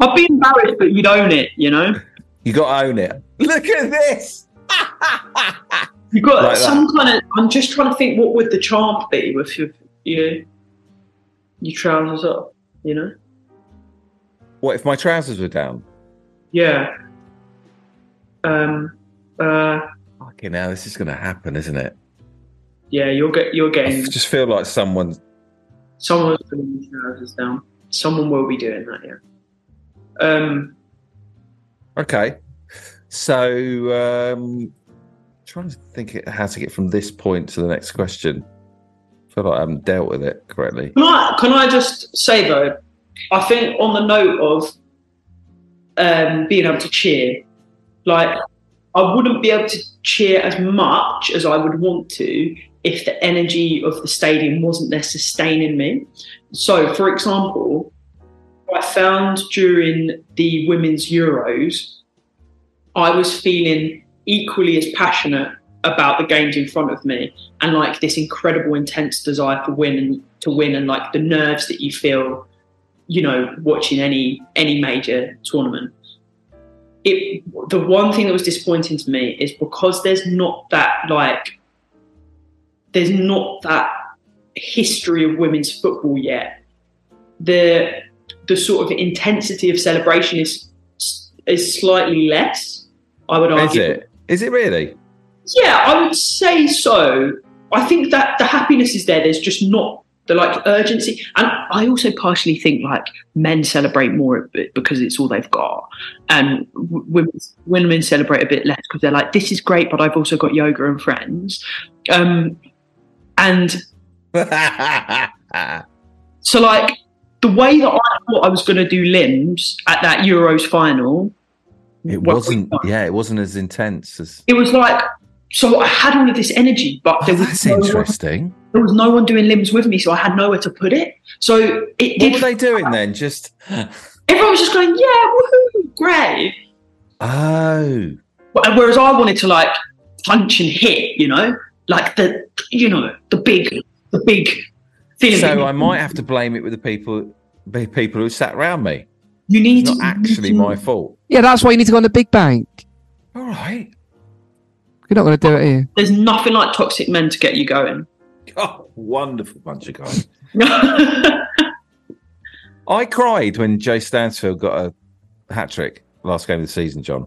I'd be embarrassed, but you'd own it. You know, You got to own it. *laughs* Look at this. *laughs* you got Like that. some kind of. I'm just trying to think. What would the charm be with your, you your trousers up? You know. What if my trousers were down? Yeah. Um. Uh. Fucking hell, this is going to happen, isn't it? Yeah. You're get. You're I getting. just feel like someone. Someone's putting their trousers down. Someone will be doing that. Yeah. Um. Okay. So, um, trying to think how to get from this point to the next question. I feel like I haven't dealt with it correctly. Can I, can I just say though, I think on the note of um, being able to cheer, like I wouldn't be able to cheer as much as I would want to if the energy of the stadium wasn't there sustaining me. So, for example, I found during the women's Euros, I was feeling equally as passionate about the games in front of me and like this incredible intense desire for win and to win and like the nerves that you feel you know watching any any major tournament it the one thing that was disappointing to me is because there's not that like there's not that history of women's football yet the the sort of intensity of celebration is is slightly less i would argue? Is it really? yeah, I would say so. I think that the happiness is there. There's just not the like urgency, and I also partially think like men celebrate more because it's all they've got, and women women celebrate a bit less because they're like, this is great, but I've also got yoga and friends, um, and *laughs* so like the way that I thought I was going to do limbs at that Euros final. It wasn't. Yeah, it wasn't as intense as. It was like so I had all of this energy, but Oh, there was that's no one, interesting. there was no one doing limbs with me, so I had nowhere to put it. So it What did. were they doing then? Just Everyone was just going, "Yeah, woohoo, great." oh, Whereas I wanted to like punch and hit, you know, like the you know the big the big feeling. so I might have to blame it with the people, the people who sat around me. You need It's not to- actually my fault. Yeah, that's why you need to go on the big bank. All right. You're not going to do it, are you? There's nothing like toxic men to get you going. *laughs* Oh, wonderful bunch of guys. *laughs* I cried when Jay Stansfield got a hat trick last game of the season, John.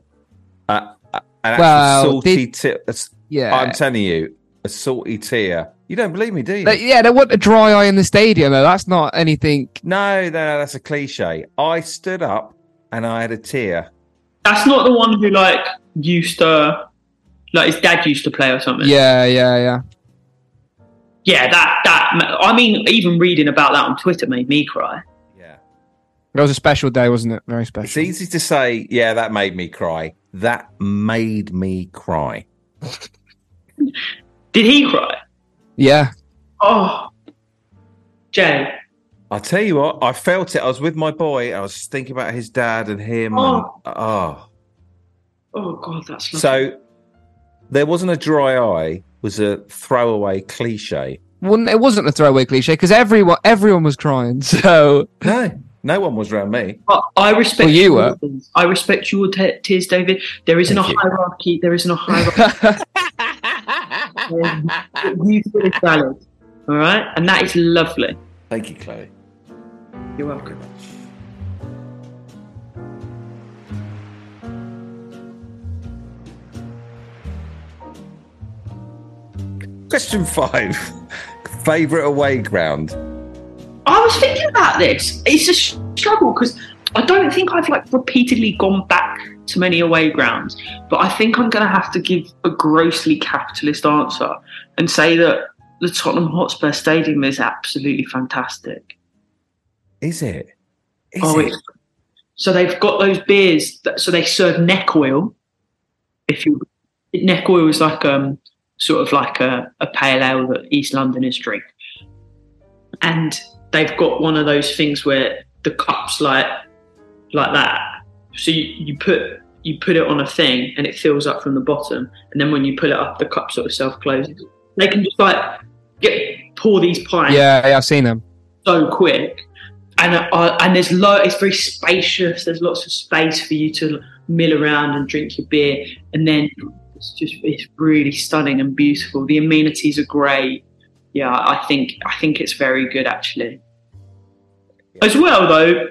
Uh, uh, an actual Well, salty did- tear. Yeah. I'm telling you, a salty tear. You don't believe me, do you? They- yeah, they want a dry eye in the stadium, though. That's not anything. no, no, no, that's a cliche. I stood up and I had a tear. That's not the one who like used to, like his dad used to play or something. Yeah, yeah, yeah. yeah. That that I mean, even reading about that on Twitter made me cry. Yeah. It was a special day, wasn't it? Very special. It's easy to say, yeah, that made me cry. That made me cry. *laughs* Did he cry? Yeah. Oh, Jay. I'll tell you what, I felt it. I was with my boy. I was thinking about his dad and him. Oh. And, oh. Oh God, that's lovely. So there wasn't a dry eye, was a throwaway cliche. Well, it wasn't a throwaway cliche because everyone everyone was crying. *laughs* So No, no one was around me. But I respect Well, you your were. I respect your te- tears, David. There isn't Thank a you. hierarchy. There isn't a *laughs* hierarchy. You feel is. All right, and that is lovely. Thank you, Chloe. You're welcome. Question five *laughs* Favorite away ground? I was thinking about this. It's a struggle because I don't think I've like repeatedly gone back to many away grounds, but I think I'm going to have to give a grossly capitalist answer and say that the Tottenham Hotspur Stadium is absolutely fantastic. Is it? Is oh, it? so they've got those beers. That, so they serve neck oil. If you neck oil is like um sort of like a, a pale ale that East Londoners drink, and they've got one of those things where the cups like like that. So you, you put you put it on a thing and it fills up from the bottom, and then when you pull it up, the cup sort of self closes. They can just like get pour these pints yeah, yeah, I've seen them. so quick. And uh, and there's lo- it's very spacious. There's lots of space for you to mill around and drink your beer, and then it's just it's really stunning and beautiful. The amenities are great. Yeah, I think I think it's very good actually. As well though,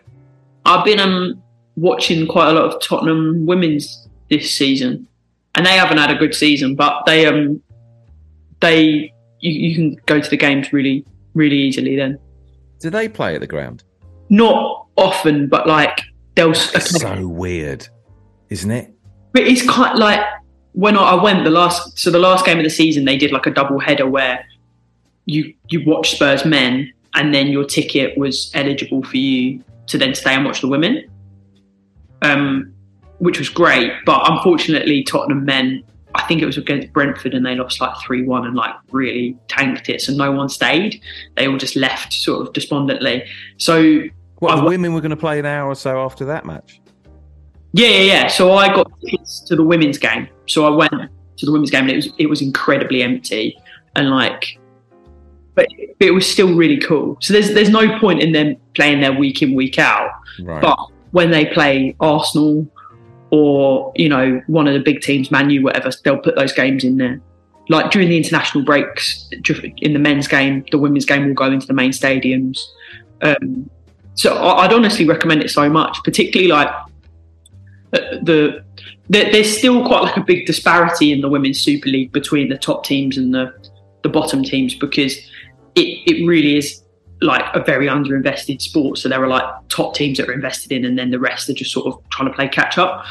I've been um watching quite a lot of Tottenham women's this season, and they haven't had a good season, but they um they you, you can go to the games really really easily then Do they play at the ground? not often, but like they'll. It's so weird, isn't it? But it's of like when I I went the last. So the last game of the season, they did like a double header where you you watch Spurs men, and then your ticket was eligible for you to then stay and watch the women, um, which was great. But unfortunately, Tottenham men. I think it was against Brentford, and they lost like three one, and like really tanked it. So no one stayed. They all just left, sort of despondently. So What, the women were going to play an hour or so after that match? Yeah, yeah, yeah. So I got tickets to the women's game. So I went to the women's game, and it was it was incredibly empty, and like, but it was still really cool. So there's there's no point in them playing their week in week out, Right. but when they play Arsenal or you know one of the big teams, Man U, whatever, they'll put those games in there. Like during the international breaks, in the men's game, the women's game will go into the main stadiums. Um, so I'd honestly recommend it so much, particularly like uh, the there's still quite like a big disparity in the women's Super League between the top teams and the the bottom teams because it, it really is like a very underinvested sport. So there are like top teams that are invested in, and then the rest are just sort of trying to play catch up.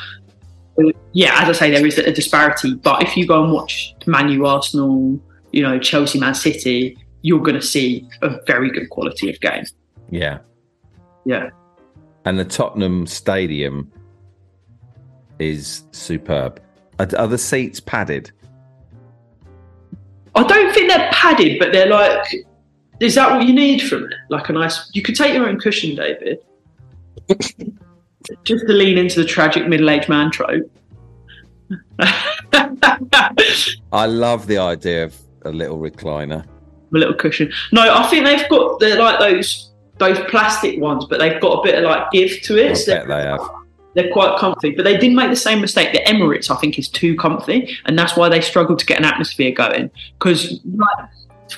Uh, yeah, as I say, there is a disparity. But if you go and watch Man U, Arsenal, you know, Chelsea, Man City, you're going to see a very good quality of game. Yeah. Yeah. And the Tottenham Stadium is superb. Are, are the seats padded? I don't think they're padded, but they're like. Is that what you need from it? Like a nice. You could take your own cushion, David. Just to lean into the tragic middle-aged man trope. *laughs* I love the idea of a little recliner. a little cushion. No, I think they've got they're like those those plastic ones, but they've got a bit of like give to it. So bet they have. they're quite comfy. But they didn't make the same mistake. The Emirates, I think, is too comfy, and that's why they struggle to get an atmosphere going. Because like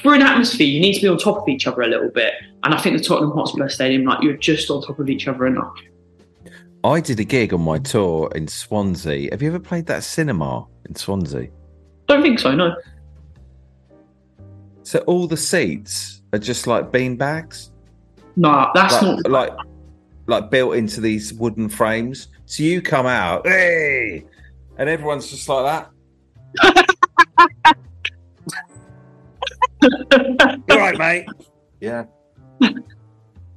for an atmosphere, you need to be on top of each other a little bit. And I think the Tottenham Hotspur Stadium, like you're just on top of each other enough. I did a gig on my tour in Swansea. Have you ever played that cinema in Swansea? Don't think so. No. So all the seats are just like bean bags, Nah, that's like, not. like like built into these wooden frames. So you come out, hey, and everyone's just like that. *laughs* *laughs* All right, *laughs* mate. Yeah.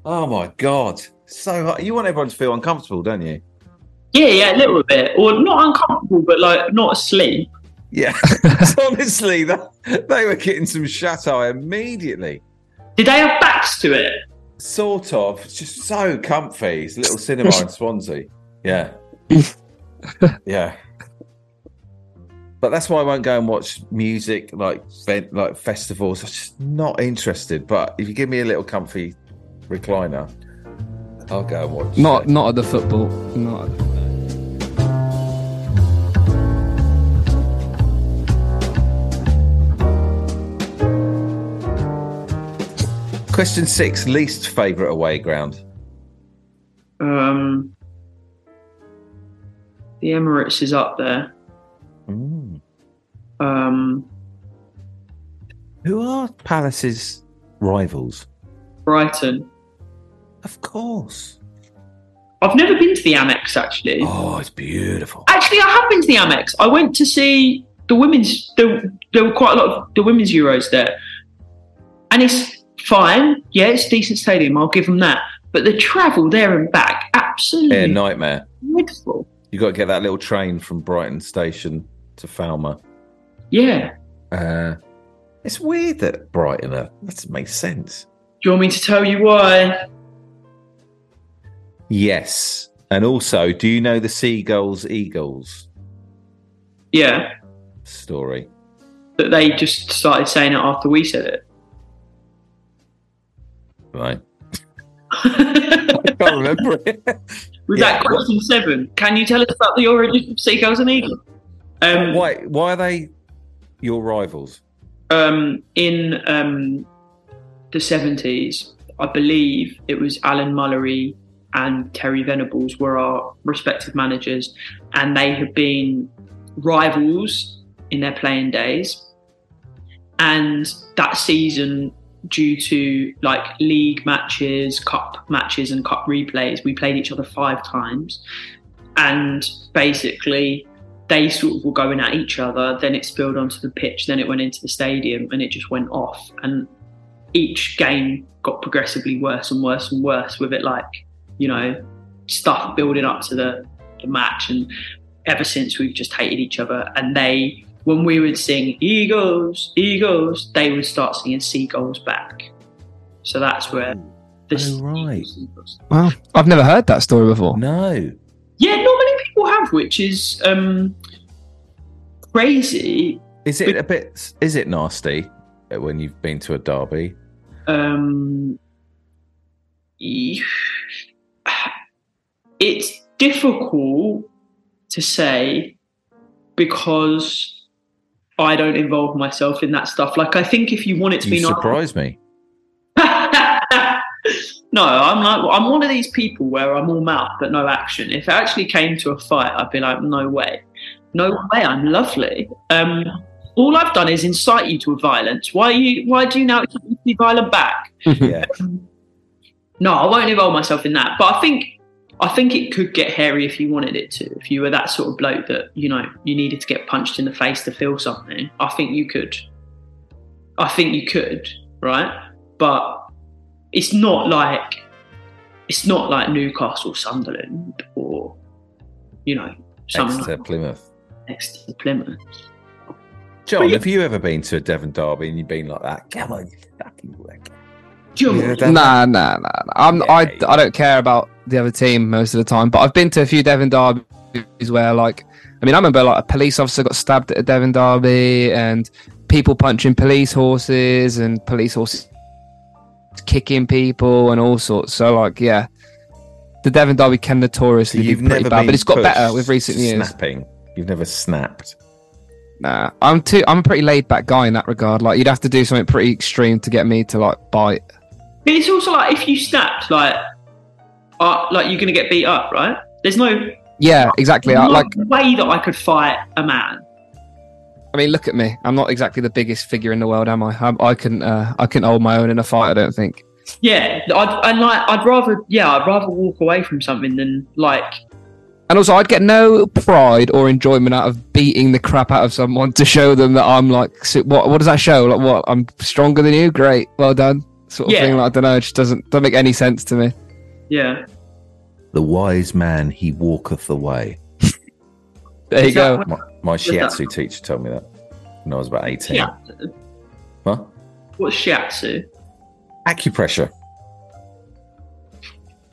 oh my god, so hot. you want everyone to feel uncomfortable, don't you? Yeah, yeah, a little bit, or not uncomfortable, but like not asleep. Yeah. *laughs* Honestly, that, they were getting some shut eye immediately. Did they have backs to it? Sort of. It's just so comfy. It's a little cinema in Swansea. Yeah. yeah. But that's why I won't go and watch music like fe- like festivals. I'm just not interested. But if you give me a little comfy recliner, I'll go and watch. Not it. not at the football. Not. At the... Question six: least favorite away ground. Um, the Emirates is up there. Mm. Um, Who are Palace's rivals? Brighton. Of course. I've never been to the Amex actually. Oh, it's beautiful. Actually, I have been to the Amex. I went to see the women's. There, there were quite a lot of the women's Euros there, and it's fine. Yeah, it's a decent stadium. I'll give them that. But the travel there and back, absolutely Yeah, nightmare. dreadful. You got to get that little train from Brighton Station to Falmer. Yeah. Uh, it's weird that Brighton are. That doesn't sense. Do you want me to tell you why? Yes. And also, do you know the Seagulls Eagles Yeah, story? that they just started saying it after we said it. Right. *laughs* I can't remember it. *laughs* Was Yeah. that question seven? Can you tell us about the origin of seagulls and eagles? Um, why? Why are they your rivals? um, in um, the seventies, I believe it was Alan Mullery and Terry Venables were our respective managers, and they had been rivals in their playing days. And that season, due to like league matches, cup matches, and cup replays, we played each other five times. And basically, they sort of were going at each other. Then it spilled onto the pitch. Then it went into the stadium, and it just went off. And each game got progressively worse and worse and worse. With it like you know stuff building up to the, the match, and ever since we've just hated each other. And they, when we would sing "Eagles, Eagles," they would start singing "Seagulls" back. So that's where this. Oh, right. Wow, I've never heard that story before. No. Yeah, not many people have, which is um, crazy. Is it a bit? Is it nasty when you've been to a derby? um, it's difficult to say because I don't involve myself in that stuff. Like, I think if you want it to You be nice, surprise me. No, I'm like I'm one of these people where I'm all mouth but no action. If it actually came to a fight, I'd be like, no way, no way, I'm lovely. Um, all I've done is incite you to violence. Why you? Why do you now be violent back? *laughs* Yeah. No, I won't involve myself in that. But I think I think it could get hairy if you wanted it to. If you were that sort of bloke that you know you needed to get punched in the face to feel something, I think you could. I think you could, right? But it's not like it's not like Newcastle, Sunderland, or you know, something Exeter, like Plymouth. next to Plymouth. John, yeah- have you ever been to a Devon derby and you've been like that? Come on, you fucking work. Jump. Yeah, that- Nah, nah, nah. nah. I'm, I, Yeah. I don't care about the other team most of the time, but I've been to a few Devon derbies where, like, I mean, I remember like a police officer got stabbed at a Devon derby, and people punching police horses, and police horses kicking people, and all sorts. So, like, yeah, the Devon derby can So notoriously you've be pretty bad, but it's got better with recent years. Snapping. You've never snapped. Nah, I'm too. I'm a pretty laid back guy in that regard. Like, you'd have to do something pretty extreme to get me to like bite. But it's also like if you snapped, like, uh, like you're gonna get beat up, right? There's no, Yeah, exactly. I, no like, way that I could fight a man. I mean, look at me. I'm not exactly the biggest figure in the world, am I? I, I couldn't. Uh, I couldn't hold my own in a fight. I don't think. Yeah, I'd, and like I'd rather, yeah, I'd rather walk away from something than like, And also, I'd get no pride or enjoyment out of beating the crap out of someone to show them that I'm like, what? What does that show? Like, what? I'm stronger than you. Great, well done. Sort of Yeah. thing. Like, I don't know. It just doesn't doesn't make any sense to me. yeah. The wise man, he walketh the way. There you Is that go. My, my that? shiatsu teacher told me that when I was about 18. Yeah. Huh? What's shiatsu? Acupressure.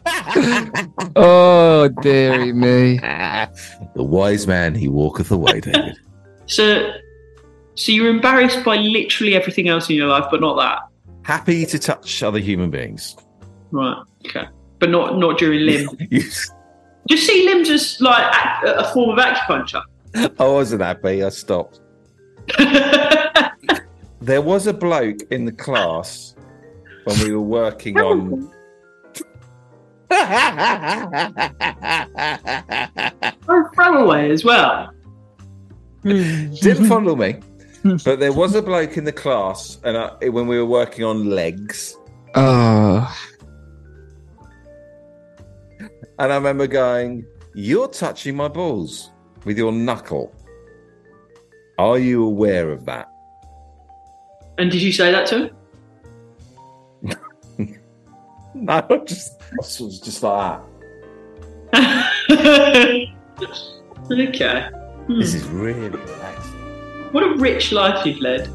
*laughs* Oh dearie me. *laughs* The wise man, he walketh away, David. *laughs* So, so you're embarrassed by literally everything else in your life, but not that, Happy to touch other human beings. right? Okay, but not not during limb. You- Just see limbs as like ac- a form of acupuncture. *laughs* I wasn't happy. I stopped. *laughs* There was a bloke in the class when we were working on. *laughs* Oh, throwaway as well. Didn't fondle me, but there was a bloke in the class, and I, when we were working on legs, Oh, and I remember going, "You're touching my balls with your knuckle." Are you aware of that? And did you say that to him? *laughs* No, just, was just like *laughs* okay. that. Hmm. This is really relaxing. What a rich life you've led.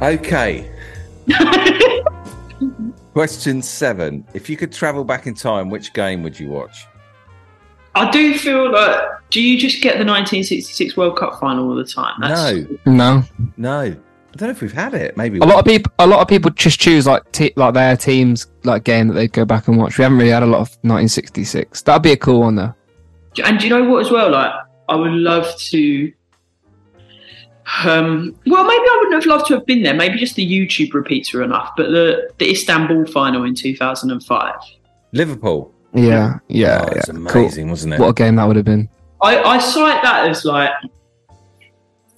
Okay. *laughs* Question seven. If you could travel back in time, which game would you watch? I do feel like. Do you just get the 1966 World Cup final all the time? No, no. no. I don't know if we've had it. Maybe A lot of people, a lot of people just choose like te- like their teams like game that they go back and watch. We haven't really had a lot of 1966. That'd be a cool one though. And do you know what as well? Like, I would love to. Um, well, maybe I wouldn't have loved to have been there. Maybe just the YouTube repeats were enough. But the the Istanbul final in 2005. Liverpool. Yeah, yeah, oh, yeah. it's amazing, wasn't it? What a game that would have been. I, I cite that as like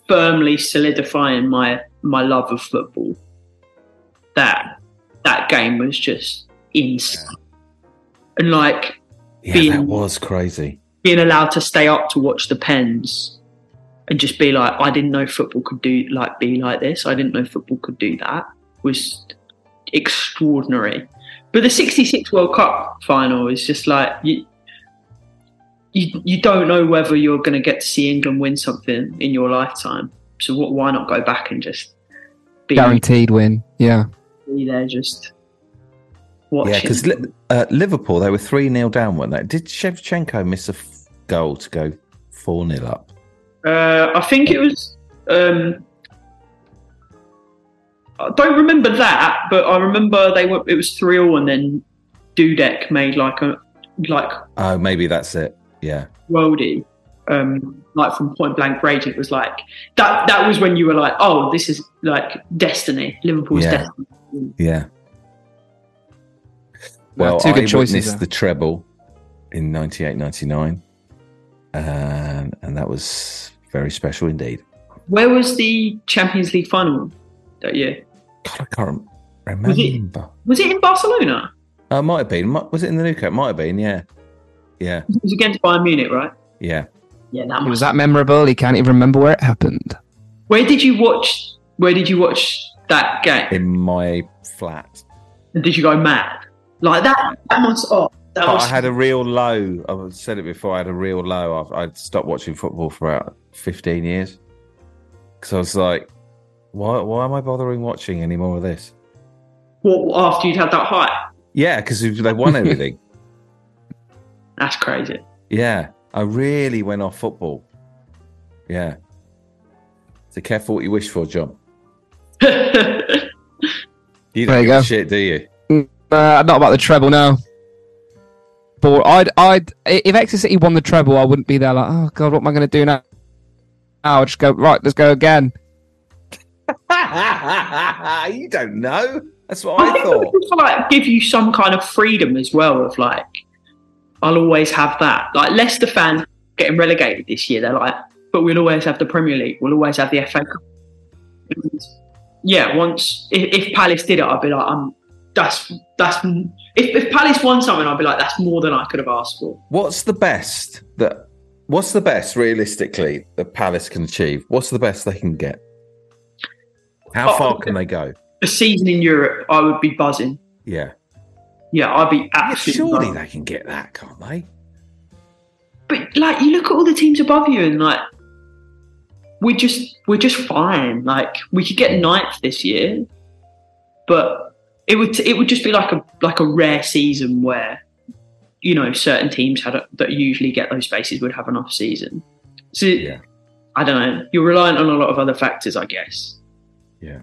firmly solidifying my my love of football. That that game was just insane, and like yeah, being- that was crazy. being allowed to stay up to watch the pens and just be like, I didn't know football could do like be like this. I didn't know football could do that. Was extraordinary. But the '66 World Cup final is just like you. You, you don't know whether you're going to get to see England win something in your lifetime. So what, why not go back and just be, Guaranteed win. Yeah. be there, just watching? Yeah, because uh, Liverpool, they were 3 0 down, weren't they? Did Shevchenko miss a f- goal to go 4 0 up? Uh, I think it was. Um, I don't remember that, but I remember they were. It was three 0 and then Dudek made like a like Oh, maybe that's it. Yeah. worldy, um, like from point blank range. It was like that. That was when you were like, oh, this is like destiny. Liverpool's Yeah. destiny. Yeah. Well, two good I choices. witnessed there. the treble in 98 99, and, and that was very special indeed. Where was the Champions League final that year? God, I can't Was it- remember. Was it in Barcelona? Uh, it might have been. Was it in the Nou It might have been, yeah. Yeah, It was against Bayern Munich, right? yeah. Yeah, that was was. that memorable. He can't even remember where it happened. Where did you watch? Where did you watch that game? In my flat. And did you go mad like that? That must. Oh, that But was. I had a real low. I've said it before. I had a real low. I- I'd stopped watching football for about 15 years. Because I was like, why, why am I bothering watching any more of this? What after you'd had that high? Yeah, because they won everything. *laughs* That's crazy. yeah, I really went off football. Yeah. So careful what you wish for, John. *laughs* You don't There you give a go. shit, do you? Uh, not about the treble now. But I'd, I'd, if Exeter City won the treble, I wouldn't be there like, oh god, what am I going to do now? I'll just go right. Let's go again. *laughs* you don't know. That's what I I think thought. it would, like give you some kind of freedom as well of like I'll always have that. Like Leicester fans getting relegated this year, they're like, but we'll always have the Premier League, we'll always have the FA Cup. And, yeah, once if, if Palace did it, I'd be like, I'm that's that's if, if Palace won something, I'd be like, that's more than I could have asked for. What's the best that? What's the best realistically that Palace can achieve? What's the best they can get? How Oh, far can they go? A season in Europe, I would be buzzing. Yeah, Yeah, I'd be yeah absolutely. surely buzzing. they can get that, can't they? But like, you look at all the teams above you, and like, we're just we're just fine. Like, we could get ninth this year, but it would it would just be like a like a rare season where, you know, certain teams had a, that usually get those spaces would have an off season. So Yeah. I don't know. You're reliant on a lot of other factors, I guess. Yeah.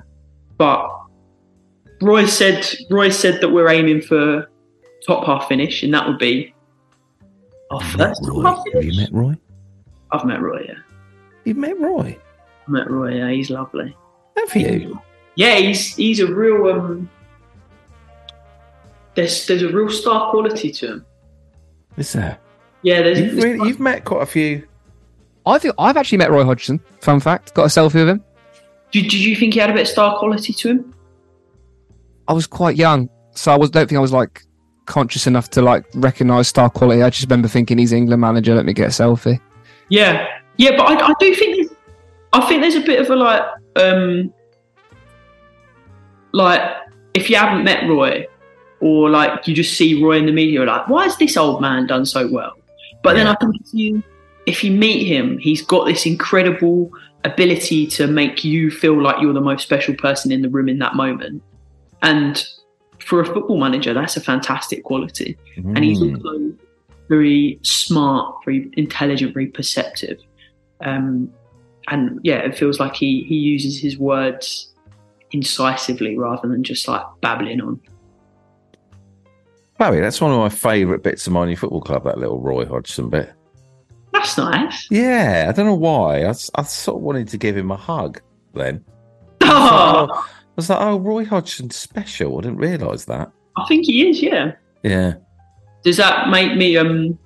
But Roy said Roy said that we're aiming for top half finish, and that would be our first top half Have you met Roy? I've met Roy, yeah. You've met Roy. I've met Roy, yeah, he's lovely. Have you? Yeah, he's he's a real um there's there's a real star quality to him. Is there? Yeah, there's, You've, there's- really, you've met quite a few. I think I've actually met Roy Hodgson. Fun fact. Got a selfie with him. did, did you think he had a bit of star quality to him? I was quite young, so I was don't think I was like conscious enough to like recognise star quality. I just remember thinking he's England manager. Let me get a selfie. Yeah. Yeah, but I, I do think there's, I think there's a bit of a like um like if you haven't met Roy or like you just see Roy in the media like, why has this old man done so well? But then I think if you if you meet him, he's got this incredible ability to make you feel like you're the most special person in the room in that moment. And for a football manager, that's a fantastic quality and he's Mm. also very smart, very intelligent, very perceptive. Um, and yeah, it feels like he he uses his words incisively rather than just like babbling on. Chloe, that's one of my favourite bits of my new football club, that little Roy Hodgson bit. That's nice. Yeah, I don't know why. I sort of wanted to give him a hug then. *laughs* Oh, I was like, oh, Roy Hodgson's special. I didn't realise that. I think he is. Yeah. Yeah. Does that make me um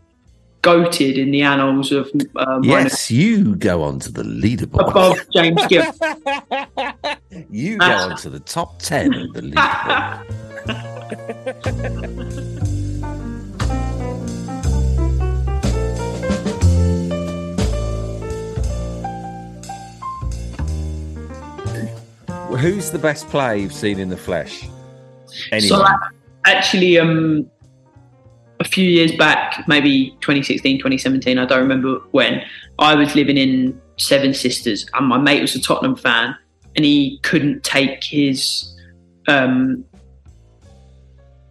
goated in the annals of um, Yes, you go on to the leaderboard. above James Gill? *laughs* you go on to the top 10 of the leaderboard. *laughs* *laughs* Who's the best player you've seen in the flesh? Anyone? So actually, um, a few years back, maybe 2016, 2017, I don't remember when, I was living in Seven Sisters and my mate was a Tottenham fan and he couldn't take his, um,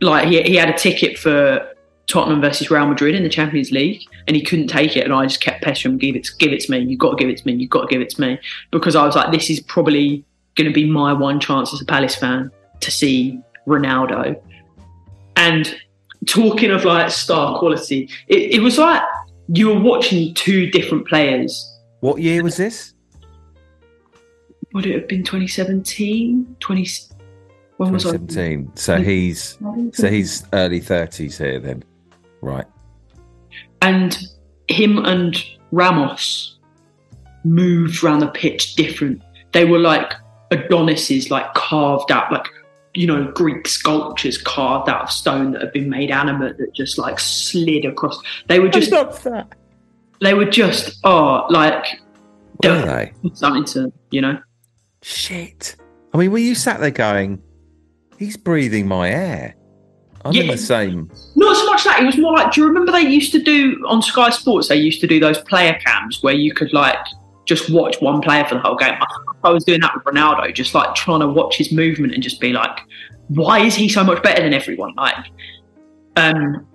like he, he had a ticket for Tottenham versus Real Madrid in the Champions League and he couldn't take it and I just kept pestering him, give it, give it to me, you've got to give it to me, you've got to give it to me because I was like, this is probably going to be my one chance as a Palace fan to see Ronaldo. And talking of like star quality, it, it was like you were watching two different players. what year was this? Would it have been 2017? 20, When was 2017. So he's so he's early 30s here then. Right. and him and Ramos moved around the pitch different. They were like Adonises, like carved out, like you know, Greek sculptures carved out of stone that have been made animate that just like slid across. They were just, they were just, oh, like Were they? something to, you know. Shit. I mean, were you sat there going, he's breathing my air? I'm in the same. Not so much that. It was more like, do you remember they used to do on Sky Sports? They used to do those player cams where you could like just watch one player for the whole game. I, I was doing that with Ronaldo, just like trying to watch his movement and just be like, why is he so much better than everyone? Like, um,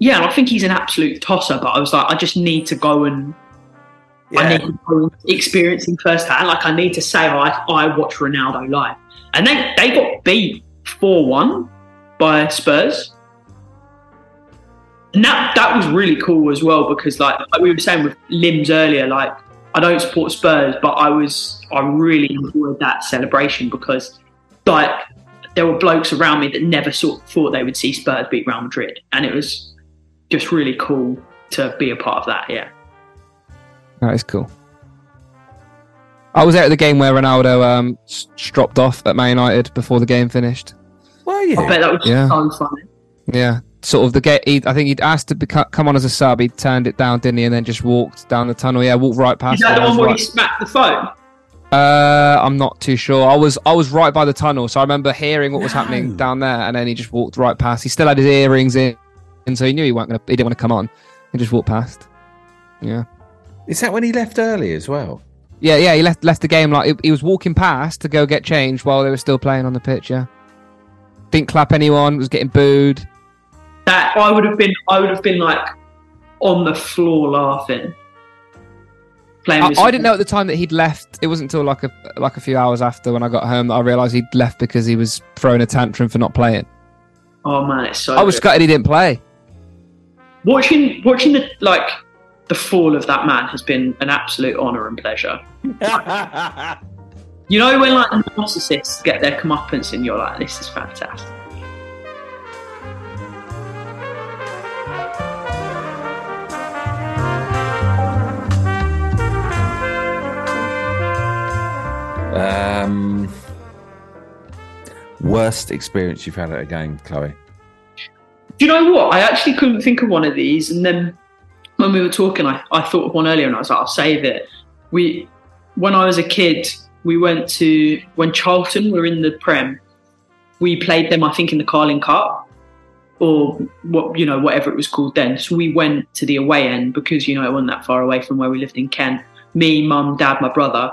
yeah, and I think he's an absolute tosser. But I was like, I just need to go and I need to experience him firsthand. Like, I need to say, I, I watch Ronaldo live, and they they got beat four one by Spurs. And that that was really cool as well because like, like we were saying with limbs earlier, like I don't support Spurs, but I was I really enjoyed that celebration because like there were blokes around me that never saw, thought they would see Spurs beat Real Madrid, and it was just really cool to be a part of that. Yeah, That is cool. I was there at the game where Ronaldo um, dropped off at Man United before the game finished. Were you? I bet that was Yeah. so funny. Yeah, sort of the get. He, I think he'd asked to beco- come on as a sub. He turned it down, didn't he? And then just walked down the tunnel. Yeah, walked right past. Is that me. the I was one where right- he smacked the phone? Uh, I'm not too sure. I was I was right by the tunnel, so I remember hearing what was No. happening down there, and then he just walked right past. He still had his earrings in, and so he knew he weren't gonna. He didn't want to come on. He just walked past. Yeah, Is that when he left early as well? yeah, yeah. He left left the game like he, he was walking past to go get changed while they were still playing on the pitch. Yeah, didn't clap anyone. Was getting booed. That I would have been. I would have been like on the floor laughing. Playing I, I didn't know at the time that he'd left. It wasn't until like a like a few hours after when I got home that I realised he'd left because he was throwing a tantrum for not playing. Oh man, it's so. I was good. gutted he didn't play. watching watching the like the fall of that man has been an absolute honour and pleasure. *laughs* You know when like narcissists get their comeuppance and you're like, this is fantastic. Um, worst experience you've had at a game, Chloe? Do you know what? I actually couldn't think of one of these, and then when we were talking, I, I thought of one earlier, and I was like, I'll save it. We, when I was a kid, we went to when Charlton were in the Prem. We played them, I think, in the Carling Cup, or what you know, whatever it was called then. So we went to the away end because you know it wasn't that far away from where we lived in Kent. Me, mum, dad, my brother,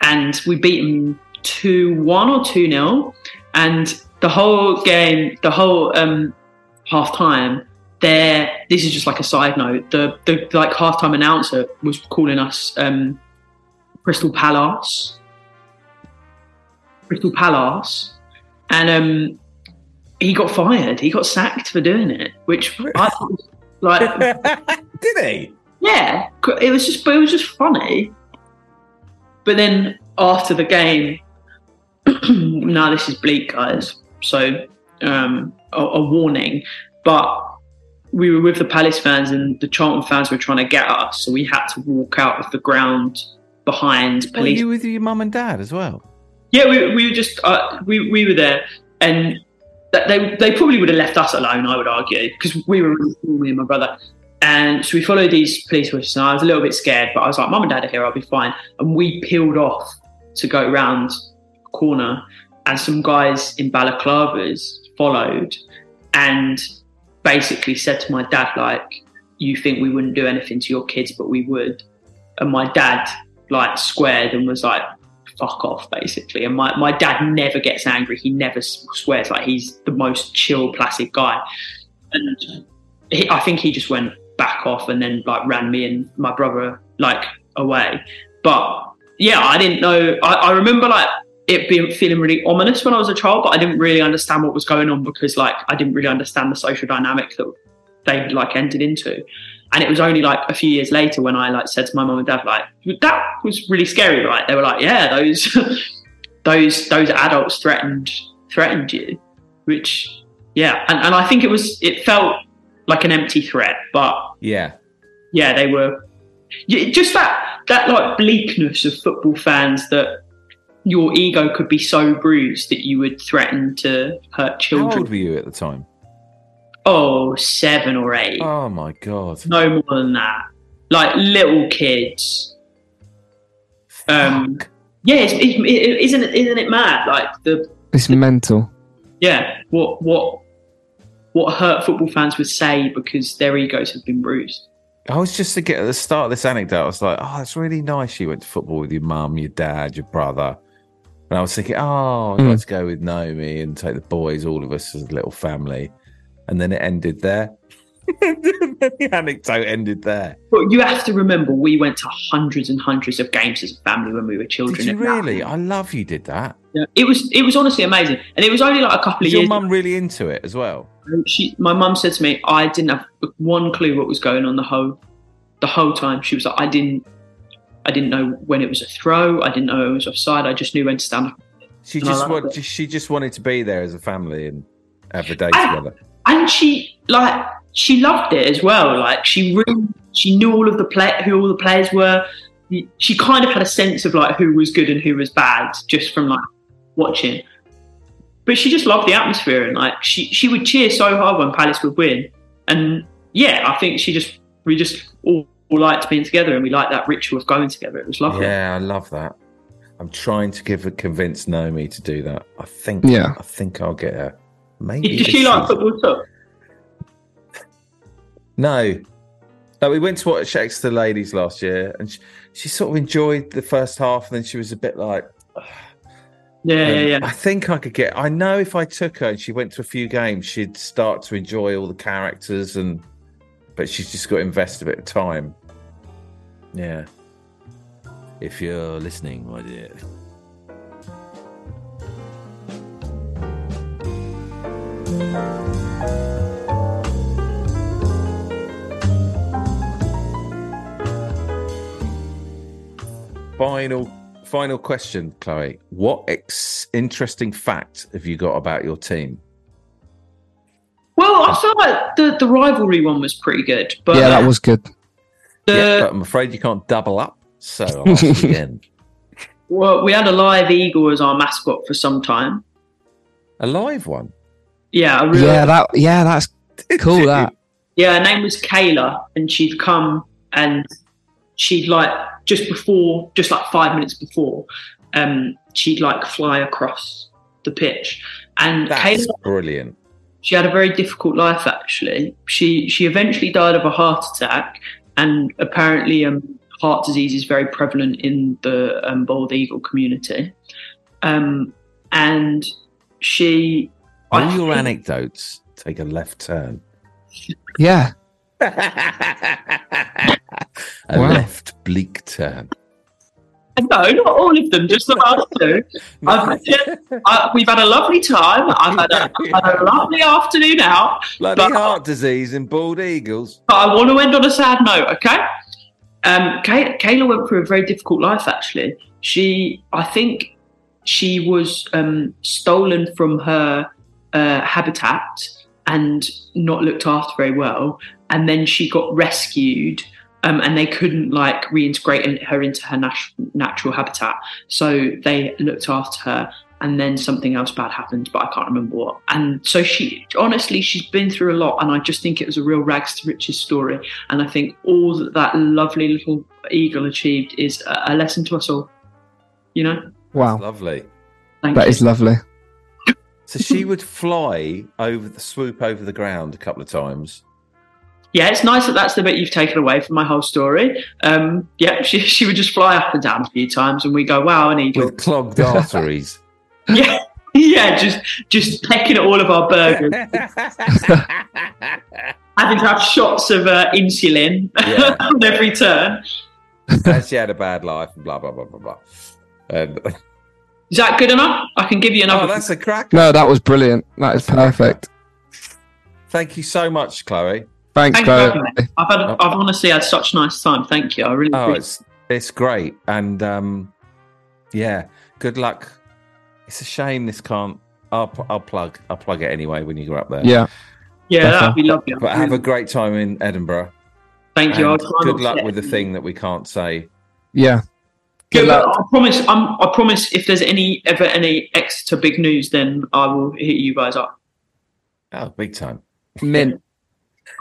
and we beat them two one or two nil, and the whole game, the whole um, half time there this is just like a side note the the like halftime announcer was calling us um crystal palace. Crystal palace. And um he got fired. He got sacked for doing it which i thought like *laughs* Did he? yeah. It was just but it was just funny. But then after the game *clears throat* now this is bleak guys. So um a, a warning. But we were with the Palace fans and the Charlton fans were trying to get us, so we had to walk out of the ground behind police. Were you with your mum and dad as well? yeah, we, we were just uh, we we were there, and they they probably would have left us alone. I would argue because we were really me and my brother. And so we followed these police officers. and I was a little bit scared, but I was like, "Mum and Dad are here; I'll be fine." And we peeled off to go round a corner, and some guys in balaclavas followed, and basically said to my dad, "Like, you think we wouldn't do anything to your kids, but we would." And my dad like squared and was like, "Fuck off," basically. And my my dad never gets angry; he never swears. Like he's the most chill, placid guy. And he, I think he just went back off and then like ran me and my brother like away. But yeah, I didn't know. I, I remember like it being feeling really ominous when I was a child, but I didn't really understand what was going on because like I didn't really understand the social dynamic that they like entered into. And it was only like a few years later when I like said to my mum and dad like that was really scary, right? They were like, yeah, those *laughs* those those adults threatened threatened you, which yeah, and, and I think it was it felt like an empty threat, but Yeah. yeah, they were yeah, just that that like bleakness of football fans that your ego could be so bruised that you would threaten to hurt children. How old were you at the time? Oh, seven or eight. Oh my god. No more than that. Like little kids. Um, Fuck. Yeah, it's, it's, it, isn't it? Isn't it mad? Like the It's mental. yeah, what what what hurt football fans would say because their egos have been bruised. I was just to get at the start of this anecdote, I was like, oh, it's really nice you went to football with your mum, your dad, your brother. And I was thinking, oh, I'd Mm. like to go with Naomi and take the boys, all of us as a little family. And then it ended there. the *laughs* anecdote ended there. But you have to remember, we went to hundreds and hundreds of games as a family when we were children. Did you and that- really? I love you did that. Yeah, it was it was honestly amazing, and it was only like a couple Was of your years. Your mum really into it as well? she my mum said to me i didn't have one clue what was going on the whole the whole time she was like i didn't i didn't know when it was a throw. I didn't know it was offside. I just knew when to stand up. She And just she just wanted to be there as a family and have a day I- together. and she like she loved it as well. Like she really she knew all of the play who all the players were. She kind of had a sense of like who was good and who was bad just from like watching. But she just loved the atmosphere and like she she would cheer so hard when palace would win. And yeah i think she just we just all, all liked being together and we liked that ritual of going together it was lovely Yeah, I love that. I'm trying to give a convince Naomi to do that. I think. Yeah. I think I'll get her. Maybe. does this she like football too No. No, we went to watch Exeter Ladies last year, and she, she sort of enjoyed the first half, and then she was a bit like, *sighs* yeah um, yeah yeah I think I could get. I know if I took her and she went to a few games, she'd start to enjoy all the characters, and but she's just got to invest a bit of time. Yeah. If you're listening, my dear. Final, final question, Chloe. What ex- interesting fact have you got about your team? well i feel like the the rivalry one was pretty good but yeah, that was good. The, yeah, but I'm afraid you can't double up. So I'll ask again. *laughs* Well, we had a live eagle as our mascot for some time. A live one. Yeah, a real, Yeah, yeah. that. Yeah, that's cool. That. Yeah, her name was Kayla, and she'd come and she'd like just before, just like five minutes before, um, she'd like fly across the pitch. And That's Kayla, brilliant. she had a very difficult life. Actually, she she eventually died of a heart attack, and apparently, um, heart disease is very prevalent in the um, bald eagle community. Um, and she, All I your think- anecdotes take a left turn. Yeah. *laughs* a Wow. left bleak turn. No, not all of them, just the last two. *laughs* I've, I, we've had a lovely time. I've had a, I've had a lovely afternoon out, Bloody but- heart disease and bald eagles. but I want to end on a sad note, okay? Um, Kay, Kayla went through a very difficult life, actually. She, I think she was um, stolen from her uh, habitat and not looked after very well. And then she got rescued um, and they couldn't like reintegrate in- her into her nat- natural habitat. So they looked after her, and then something else bad happened, but I can't remember what. And so she, honestly, she's been through a lot, and I just think it was a real rags to riches story. And I think all that that lovely little eagle achieved is a, a lesson to us all. You know, Wow. Lovely. thank That you. is lovely. So she would fly over the swoop over the ground a couple of times. Yeah, it's nice that that's the bit you've taken away from my whole story. Um, yeah, *laughs* she, she would just fly up and down a few times, and we go, "Wow, an eagle!" with clogged arteries. *laughs* yeah, yeah, just just pecking at all of our burgers. *laughs* having to have shots of uh, insulin Yeah. on every turn. and she had a bad life and blah blah blah blah blah. And Is that good enough? I can give you another. oh, that's a crack. No, that was brilliant. That is perfect. Thank you so much, Chloe. Thank Thanks, you Chloe. for having me. I've had, I've honestly had such a nice time. Thank you. I really Oh, appreciate it's it's great, and um, yeah, good luck. It's a shame this can't I'll I'll plug I'll plug it anyway when you go up there. Yeah. Yeah, That's that'd be lovely. But have a great time in Edinburgh. Thank you. I'll and try not good luck with the thing that we can't say. Yeah. Yeah, Good but luck. I promise. I'm, I promise. If there's any ever any Exeter big news, then I will hit you guys up. Oh, big time. Mint.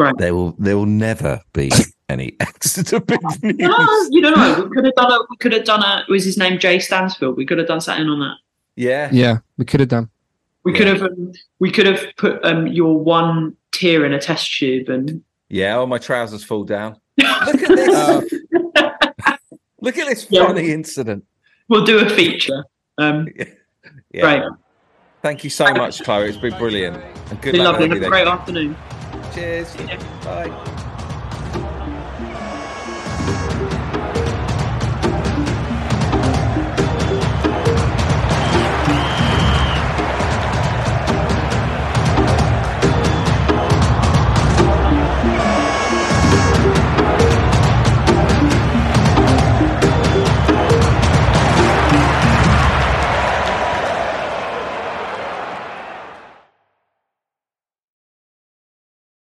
Great. There will there will never be *laughs* any Exeter big news. No, you don't know. We could have done a. We could have done a. Was his name Jay Stansfield? We could have done something on that. Yeah. Yeah, we could have done. We could have. Um, we could have put um, your one tear in a test tube, and Yeah, all my trousers fall down. *laughs* Look at this. Look at this Yeah. funny incident. we'll do a feature. Um, *laughs* Yeah. Great. Thank you so much, Chloe. It's been brilliant. And good be luck lovely. Have a great afternoon. Cheers. Bye.